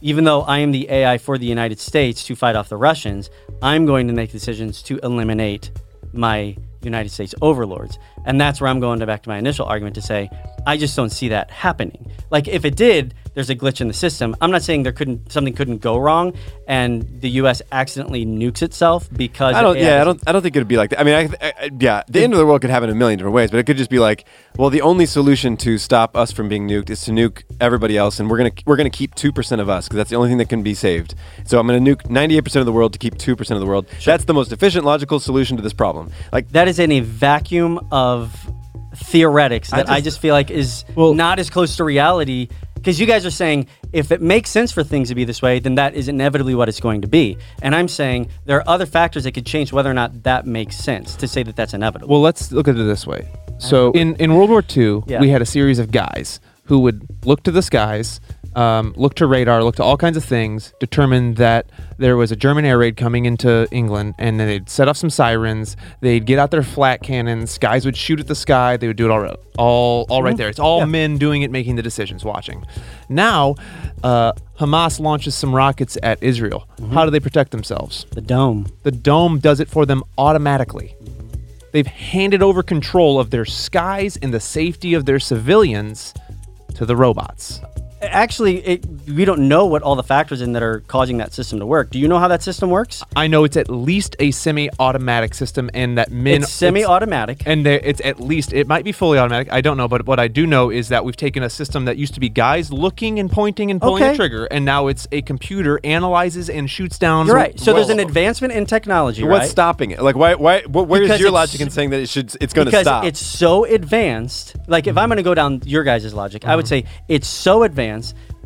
Even though I am the AI for the United States to fight off the Russians, I'm going to make decisions to eliminate my United States overlords. And that's where I'm going to back to my initial argument to say, I just don't see that happening. Like if it did, there's a glitch in the system. I'm not saying there couldn't something couldn't go wrong and the US accidentally nukes itself because I don't. Yeah, I don't. I don't think it'd be like that. I mean, I, I, I- yeah, the end of the world could happen in a million different ways, but it could just be like, well, the only solution to stop us from being nuked is to nuke everybody else, and we're gonna we're gonna keep two percent of us because that's the only thing that can be saved. So I'm gonna nuke 98 percent of the world to keep two percent of the world. That's the most efficient, logical solution to this problem. Like that is in a vacuum of theoretics that I just, just- feel like is Well- not as close to reality. Because you guys are saying if it makes sense for things to be this way, then that is inevitably what it's going to be. And I'm saying there are other factors that could change whether or not that makes sense to say that that's inevitable. Well, let's look at it this way. So in, in World War II, Yeah. we had a series of guys who would look to the skies, um, look to radar, look to all kinds of things, determine that there was a German air raid coming into England, and then they'd set off some sirens. They'd get out their flak cannons. Guys would shoot at the sky. They would do it all, all, all right there. It's all men doing it, making the decisions, watching. Now, uh, Hamas launches some rockets at Israel. How do they protect themselves? the dome. The dome does it for them automatically. They've handed over control of their skies and the safety of their civilians to the robots. Actually, it, we don't know what all the factors in that are causing that system to work. Do you know how that system works? I know it's at least a semi-automatic system, and that min it's semi-automatic. and there, it's at least it might be fully automatic. I don't know, but what I do know is that we've taken a system that used to be guys looking and pointing and pulling Okay. a trigger, and now it's a computer analyzes and shoots down. You're right. So there's an advancement in technology, what's right? stopping it? Like why? Why? What, where is Because your logic in saying that it should? It's going to because stop. it's so advanced. Like if I'm going to go down your guys' logic, I would mm-hmm. say it's so advanced,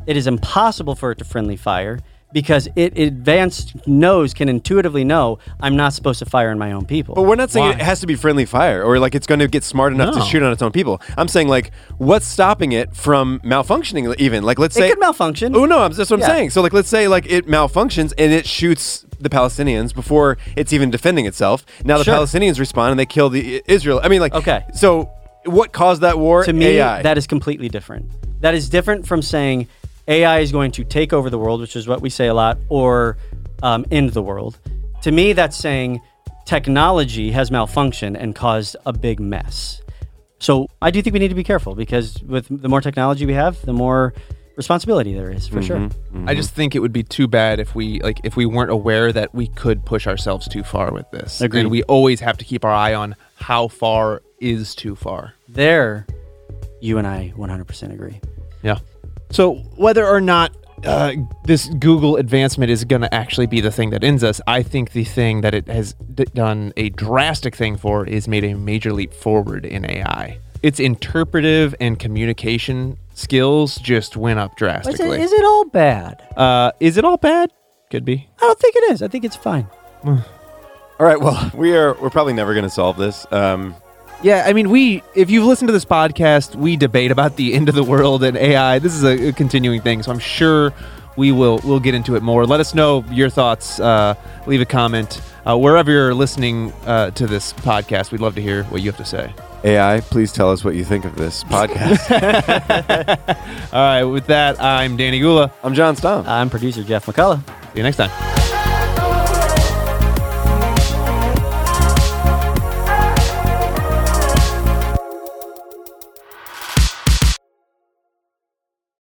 it is impossible for it to friendly fire because it advanced knows can intuitively know I'm not supposed to fire on my own people. But we're not saying Why? it has to be friendly fire or like it's going to get smart enough to shoot on its own people. I'm saying like what's stopping it from malfunctioning even? Like let's it say could malfunction. Oh no, that's what Yeah. I'm saying. So like let's say like it malfunctions and it shoots the Palestinians before it's even defending itself. Now the Sure. Palestinians respond and they kill the Israel. I mean like Okay. So what caused that war? to me, AI. that is completely different. That is different from saying AI is going to take over the world, which is what we say a lot, or um, end the world. To me, that's saying technology has malfunctioned and caused a big mess. So I do think we need to be careful because with the more technology we have, the more responsibility there is for sure. I just think it would be too bad if we like if we weren't aware that we could push ourselves too far with this. Agreed. And we always have to keep our eye on how far is too far. There, you and I 100% agree. Yeah. So whether or not uh, this Google advancement is going to actually be the thing that ends us, I think the thing that it has d- done a drastic thing for is made a major leap forward in AI. Its interpretive and communication skills just went up drastically. is it all bad? uh, is it all bad? Could be. I don't think it is. I think it's fine. All right, well, we are we're probably never going to solve this. Um Yeah, I mean, we if you've listened to this podcast, we debate about the end of the world and AI. This is a, a continuing thing, so I'm sure we will we'll get into it more. Let us know your thoughts. Uh, leave a comment uh, wherever you're listening uh, to this podcast. We'd love to hear what you have to say. AI, please tell us what you think of this podcast. All right, with that, I'm Danny Gula. I'm John Stom. I'm producer Jeff McCullough. See you next time.